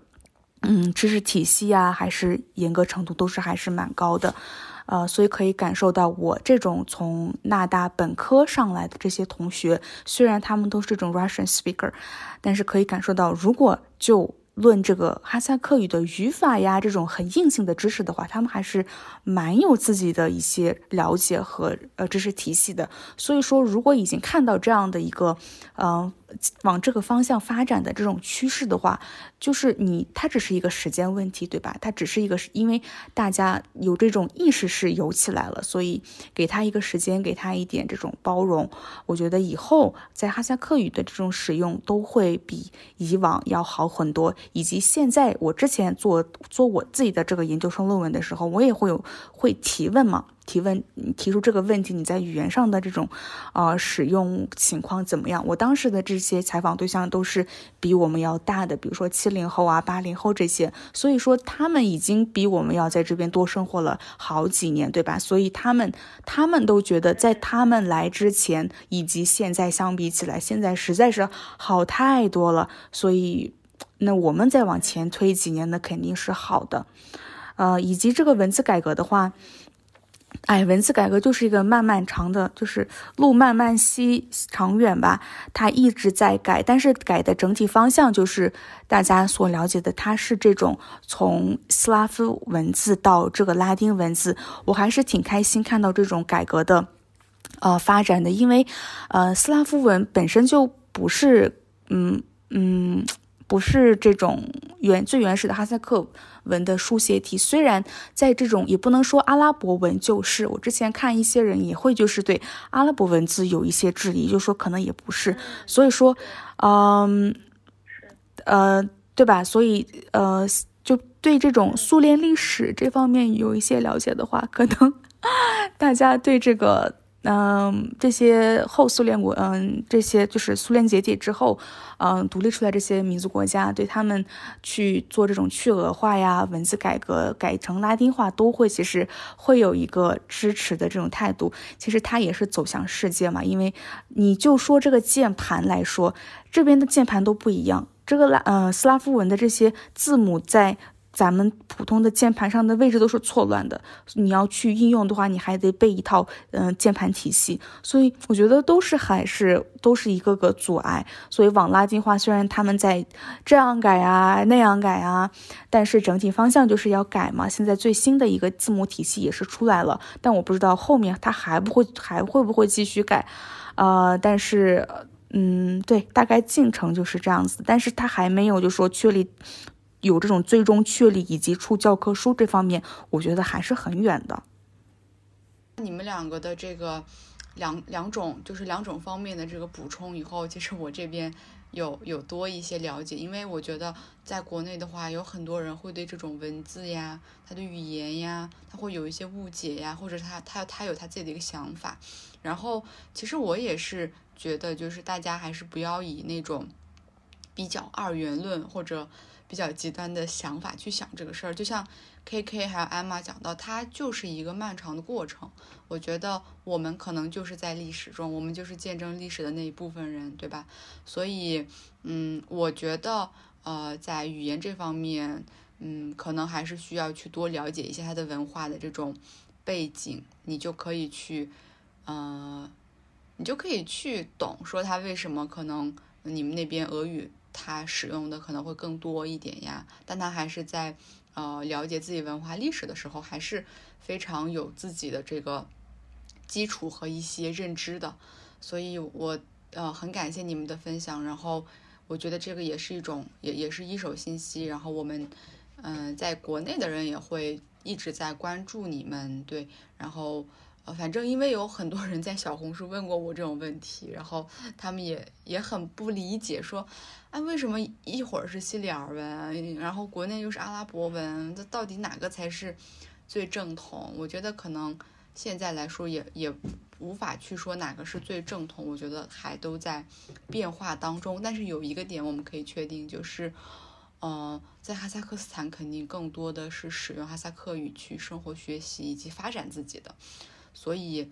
嗯，知识体系啊，还是严格程度都是还是蛮高的，呃，所以可以感受到我这种从纳大本科上来的这些同学，虽然他们都是这种 Russian speaker，但是可以感受到，如果就论这个哈萨克语的语法呀，这种很硬性的知识的话，他们还是蛮有自己的一些了解和呃知识体系的。所以说，如果已经看到这样的一个，嗯，往这个方向发展的这种趋势的话，就是你它只是一个时间问题，对吧？它只是一个，因为大家有这种意识是有起来了，所以给他一个时间，给他一点这种包容，我觉得以后在哈萨克语的这种使用都会比以往要好很多。以及现在我之前做做我自己的这个研究生论文的时候，我也会有会提问嘛。提问你提出这个问题，你在语言上的这种，呃，使用情况怎么样？我当时的这些采访对象都是比我们要大的，比如说七零后啊、八零后这些，所以说他们已经比我们要在这边多生活了好几年，对吧？所以他们他们都觉得，在他们来之前以及现在相比起来，现在实在是好太多了。所以，那我们再往前推几年，那肯定是好的。呃，以及这个文字改革的话。哎，文字改革就是一个漫漫长的，就是路漫漫兮长远吧。它一直在改，但是改的整体方向就是大家所了解的，它是这种从斯拉夫文字到这个拉丁文字。我还是挺开心看到这种改革的，呃，发展的，因为，呃，斯拉夫文本身就不是，嗯嗯。不是这种原最原始的哈萨克文的书写体，虽然在这种也不能说阿拉伯文就是，我之前看一些人也会就是对阿拉伯文字有一些质疑，就说可能也不是，所以说，嗯，呃，对吧？所以呃，就对这种苏联历史这方面有一些了解的话，可能 大家对这个。嗯，这些后苏联国，嗯，这些就是苏联解体之后，嗯，独立出来这些民族国家，对他们去做这种去俄化呀、文字改革、改成拉丁化，都会其实会有一个支持的这种态度。其实它也是走向世界嘛，因为你就说这个键盘来说，这边的键盘都不一样，这个拉，呃，斯拉夫文的这些字母在。咱们普通的键盘上的位置都是错乱的，你要去应用的话，你还得背一套嗯键盘体系，所以我觉得都是还是都是一个个阻碍。所以往拉进化，虽然他们在这样改啊那样改啊，但是整体方向就是要改嘛。现在最新的一个字母体系也是出来了，但我不知道后面它还不会还会不会继续改，呃，但是嗯对，大概进程就是这样子，但是它还没有就说确立。有这种最终确立以及出教科书这方面，我觉得还是很远的。你们两个的这个两两种就是两种方面的这个补充以后，其实我这边有有多一些了解，因为我觉得在国内的话，有很多人会对这种文字呀、他的语言呀，他会有一些误解呀，或者他他他有他自己的一个想法。然后其实我也是觉得，就是大家还是不要以那种比较二元论或者。比较极端的想法去想这个事儿，就像 K K 还有艾玛讲到，它就是一个漫长的过程。我觉得我们可能就是在历史中，我们就是见证历史的那一部分人，对吧？所以，嗯，我觉得，呃，在语言这方面，嗯，可能还是需要去多了解一些它的文化的这种背景，你就可以去，呃，你就可以去懂说它为什么可能你们那边俄语。他使用的可能会更多一点呀，但他还是在呃了解自己文化历史的时候，还是非常有自己的这个基础和一些认知的。所以，我呃很感谢你们的分享，然后我觉得这个也是一种也也是一手信息。然后我们嗯在国内的人也会一直在关注你们，对，然后。呃，反正因为有很多人在小红书问过我这种问题，然后他们也也很不理解，说，哎，为什么一会儿是西里尔文，然后国内又是阿拉伯文，这到底哪个才是最正统？我觉得可能现在来说也也无法去说哪个是最正统，我觉得还都在变化当中。但是有一个点我们可以确定，就是，呃，在哈萨克斯坦肯定更多的是使用哈萨克语去生活、学习以及发展自己的。所以，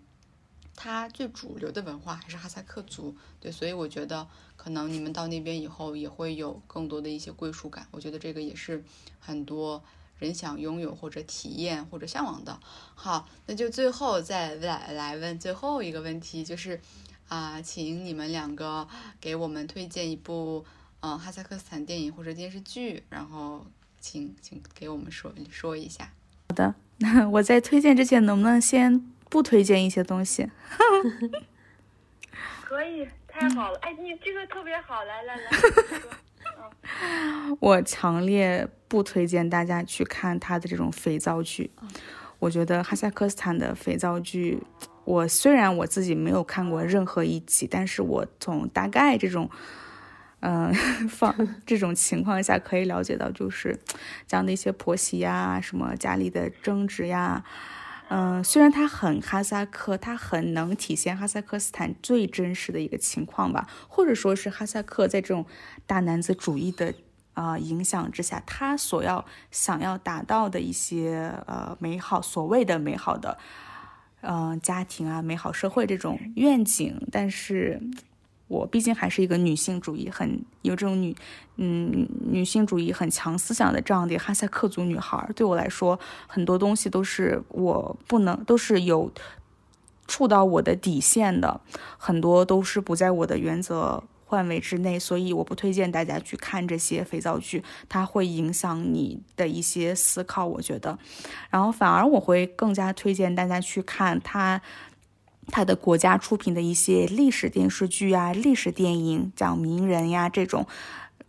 它最主流的文化还是哈萨克族，对，所以我觉得可能你们到那边以后也会有更多的一些归属感，我觉得这个也是很多人想拥有或者体验或者向往的。好，那就最后再来来问最后一个问题，就是啊，请你们两个给我们推荐一部嗯哈萨克斯坦电影或者电视剧，然后请请给我们说说一下。好的，那 我在推荐之前能不能先。不推荐一些东西，可以太好了！哎，你这个特别好，来来来，我强烈不推荐大家去看他的这种肥皂剧。我觉得哈萨克斯坦的肥皂剧，我虽然我自己没有看过任何一集，但是我从大概这种，嗯，放这种情况下可以了解到，就是讲的一些婆媳呀，什么家里的争执呀。嗯，虽然它很哈萨克，它很能体现哈萨克斯坦最真实的一个情况吧，或者说是哈萨克在这种大男子主义的啊影响之下，他所要想要达到的一些呃美好，所谓的美好的嗯家庭啊，美好社会这种愿景，但是。我毕竟还是一个女性主义很有这种女，嗯，女性主义很强思想的这样的哈萨克族女孩，对我来说，很多东西都是我不能，都是有触到我的底线的，很多都是不在我的原则范围之内，所以我不推荐大家去看这些肥皂剧，它会影响你的一些思考，我觉得，然后反而我会更加推荐大家去看它。他的国家出品的一些历史电视剧啊、历史电影，讲名人呀这种，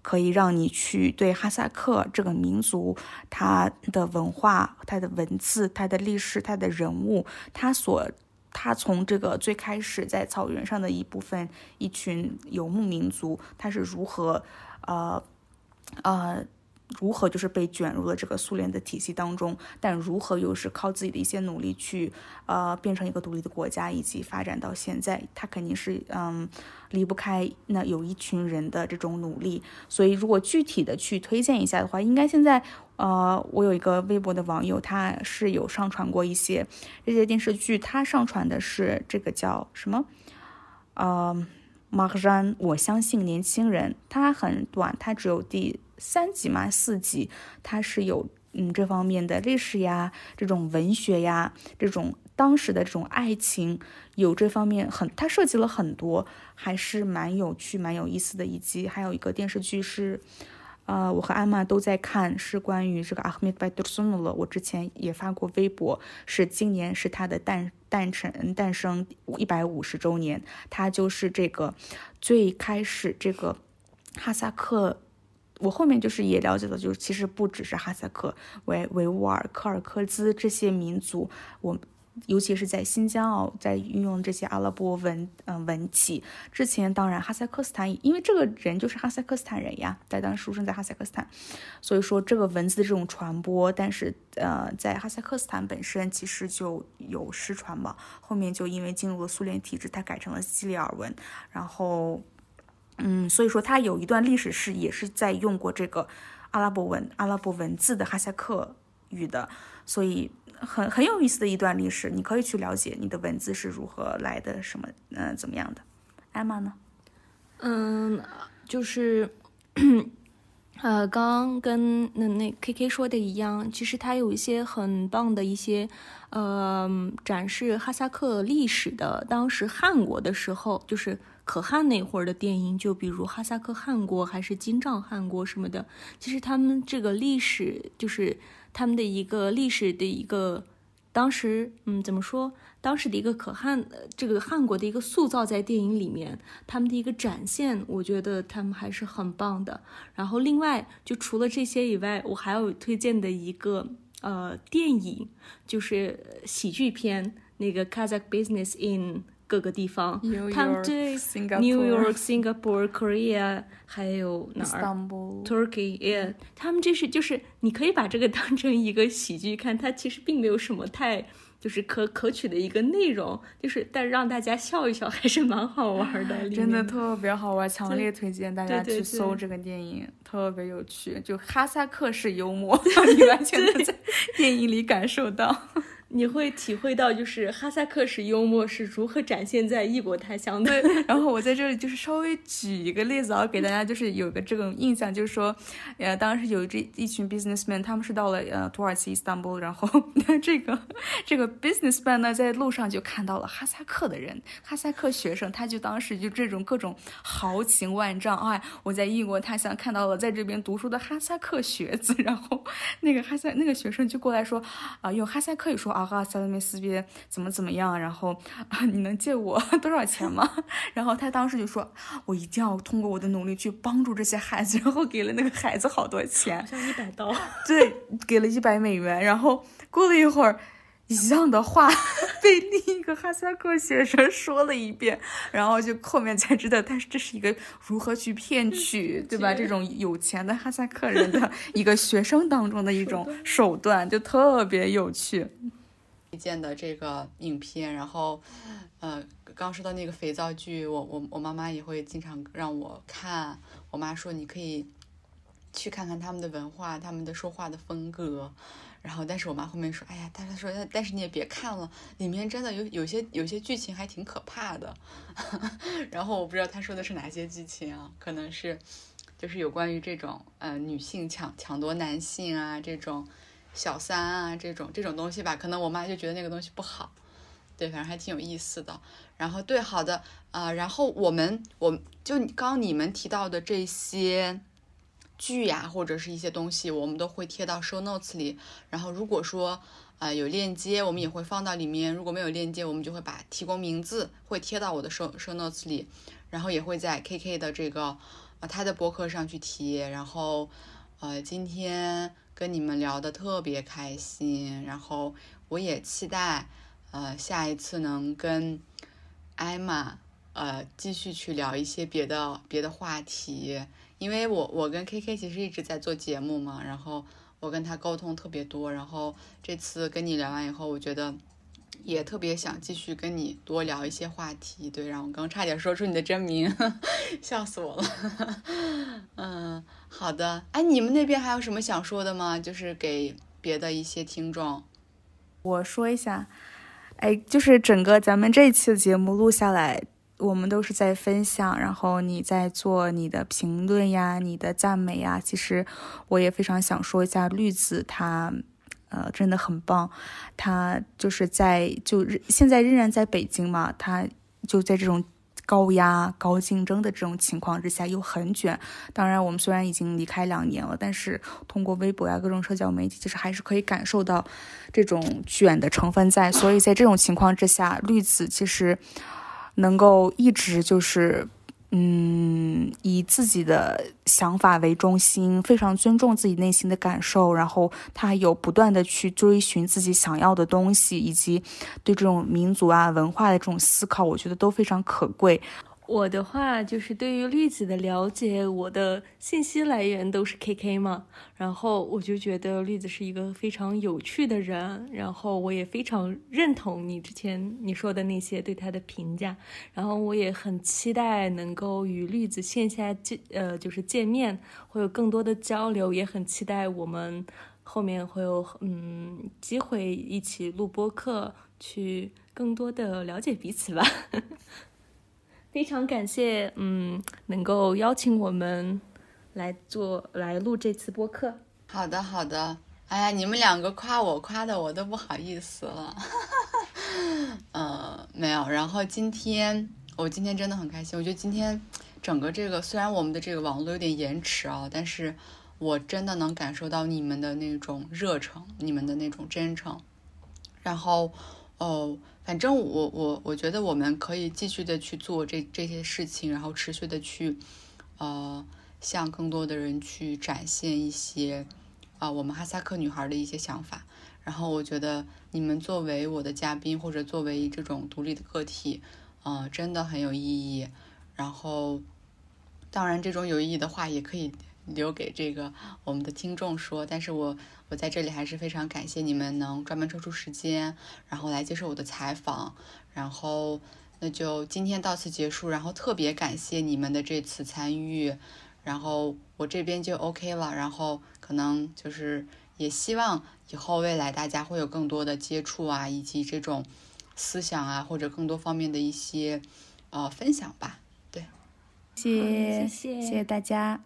可以让你去对哈萨克这个民族、他的文化、他的文字、他的历史、他的人物，他所他从这个最开始在草原上的一部分一群游牧民族，他是如何，呃，呃。如何就是被卷入了这个苏联的体系当中，但如何又是靠自己的一些努力去，呃，变成一个独立的国家，以及发展到现在，他肯定是嗯离不开那有一群人的这种努力。所以，如果具体的去推荐一下的话，应该现在呃，我有一个微博的网友，他是有上传过一些这些电视剧，他上传的是这个叫什么？呃，马克山，我相信年轻人，它很短，它只有第。三集嘛，四集，它是有嗯这方面的历史呀，这种文学呀，这种当时的这种爱情，有这方面很，它涉及了很多，还是蛮有趣、蛮有意思的。以及还有一个电视剧是，呃，我和艾玛都在看，是关于这个阿赫梅德·拜杜苏努了。我之前也发过微博，是今年是他的诞诞辰诞生一百五十周年，他就是这个最开始这个哈萨克。我后面就是也了解到，就是其实不只是哈萨克、维维吾尔、柯尔克孜这些民族，我尤其是在新疆哦，在运用这些阿拉伯文嗯文体。之前当然哈萨克斯坦，因为这个人就是哈萨克斯坦人呀，在当时出生在哈萨克斯坦，所以说这个文字这种传播，但是呃在哈萨克斯坦本身其实就有失传嘛。后面就因为进入了苏联体制，它改成了西里尔文，然后。嗯，所以说他有一段历史是也是在用过这个阿拉伯文、阿拉伯文字的哈萨克语的，所以很很有意思的一段历史，你可以去了解你的文字是如何来的，什么嗯怎么样的。艾玛呢？嗯，就是，呃，刚跟那那 K K 说的一样，其实他有一些很棒的一些呃展示哈萨克历史的，当时汉国的时候就是。可汗那会儿的电影，就比如哈萨克汗国还是金帐汗国什么的，其实他们这个历史就是他们的一个历史的一个，当时嗯怎么说，当时的一个可汗这个汗国的一个塑造在电影里面，他们的一个展现，我觉得他们还是很棒的。然后另外就除了这些以外，我还有推荐的一个呃电影，就是喜剧片那个 Kazakh Business in。各个地方，他们对 New York、Singapore、Korea，还有哪儿？Turkey，yeah，他们这是就是你可以把这个当成一个喜剧看，它其实并没有什么太就是可可取的一个内容，就是但让大家笑一笑还是蛮好玩的，真的特别好玩，强烈推荐大家去搜这个电影，特别有趣，就哈萨克式幽默，你完全能在电影里感受到。你会体会到，就是哈萨克式幽默是如何展现在异国他乡的。然后我在这里就是稍微举一个例子啊，给大家就是有个这种印象，就是说，呃，当时有这一群 businessman，他们是到了呃土耳其伊斯坦布尔，然后这个这个 businessman 呢在路上就看到了哈萨克的人，哈萨克学生，他就当时就这种各种豪情万丈，哎，我在异国他乡看到了在这边读书的哈萨克学子，然后那个哈萨那个学生就过来说，啊，用哈萨克语说。啊哈萨勒梅斯别怎么怎么样，然后啊你能借我 多少钱吗？然后他当时就说，我一定要通过我的努力去帮助这些孩子，然后给了那个孩子好多钱，好像一百刀，对，给了一百美元，然后过了一会儿。一样的话 被另一个哈萨克学生说了一遍，然后就后面才知道，他这是一个如何去骗取，对吧？这种有钱的哈萨克人的一个学生当中的一种手段，就特别有趣。推荐的这个影片，然后，呃，刚说到那个肥皂剧，我我我妈妈也会经常让我看。我妈说你可以去看看他们的文化，他们的说话的风格。然后，但是我妈后面说，哎呀，她说，但是你也别看了，里面真的有有些有些剧情还挺可怕的。然后我不知道她说的是哪些剧情啊？可能是，就是有关于这种呃女性抢抢夺男性啊，这种小三啊这种这种东西吧。可能我妈就觉得那个东西不好。对，反正还挺有意思的。然后对，好的，呃，然后我们我就刚你们提到的这些。剧呀，或者是一些东西，我们都会贴到 show notes 里。然后如果说呃有链接，我们也会放到里面。如果没有链接，我们就会把提供名字会贴到我的 show show notes 里。然后也会在 KK 的这个呃他的博客上去贴。然后呃今天跟你们聊的特别开心。然后我也期待呃下一次能跟艾玛呃继续去聊一些别的别的话题。因为我我跟 KK 其实一直在做节目嘛，然后我跟他沟通特别多，然后这次跟你聊完以后，我觉得也特别想继续跟你多聊一些话题。对，然后我刚差点说出你的真名，笑死我了。嗯，好的。哎，你们那边还有什么想说的吗？就是给别的一些听众，我说一下。哎，就是整个咱们这期节目录下来。我们都是在分享，然后你在做你的评论呀，你的赞美呀。其实我也非常想说一下绿子，他呃真的很棒，他就是在就现在仍然在北京嘛，他就在这种高压、高竞争的这种情况之下又很卷。当然，我们虽然已经离开两年了，但是通过微博呀、各种社交媒体，其实还是可以感受到这种卷的成分在。所以在这种情况之下，绿子其实。能够一直就是，嗯，以自己的想法为中心，非常尊重自己内心的感受，然后他还有不断的去追寻自己想要的东西，以及对这种民族啊文化的这种思考，我觉得都非常可贵。我的话就是对于绿子的了解，我的信息来源都是 KK 嘛，然后我就觉得绿子是一个非常有趣的人，然后我也非常认同你之前你说的那些对他的评价，然后我也很期待能够与绿子线下见呃就是见面，会有更多的交流，也很期待我们后面会有嗯机会一起录播课，去更多的了解彼此吧。非常感谢，嗯，能够邀请我们来做来录这次播客。好的，好的。哎呀，你们两个夸我，夸的我都不好意思了。呃，没有。然后今天，我今天真的很开心。我觉得今天整个这个，虽然我们的这个网络有点延迟啊，但是我真的能感受到你们的那种热诚，你们的那种真诚。然后，哦。反正我我我觉得我们可以继续的去做这这些事情，然后持续的去，呃，向更多的人去展现一些，啊，我们哈萨克女孩的一些想法。然后我觉得你们作为我的嘉宾或者作为这种独立的个体，呃，真的很有意义。然后，当然这种有意义的话也可以。留给这个我们的听众说，但是我我在这里还是非常感谢你们能专门抽出时间，然后来接受我的采访，然后那就今天到此结束，然后特别感谢你们的这次参与，然后我这边就 OK 了，然后可能就是也希望以后未来大家会有更多的接触啊，以及这种思想啊，或者更多方面的一些呃分享吧，对，谢谢谢。谢谢大家。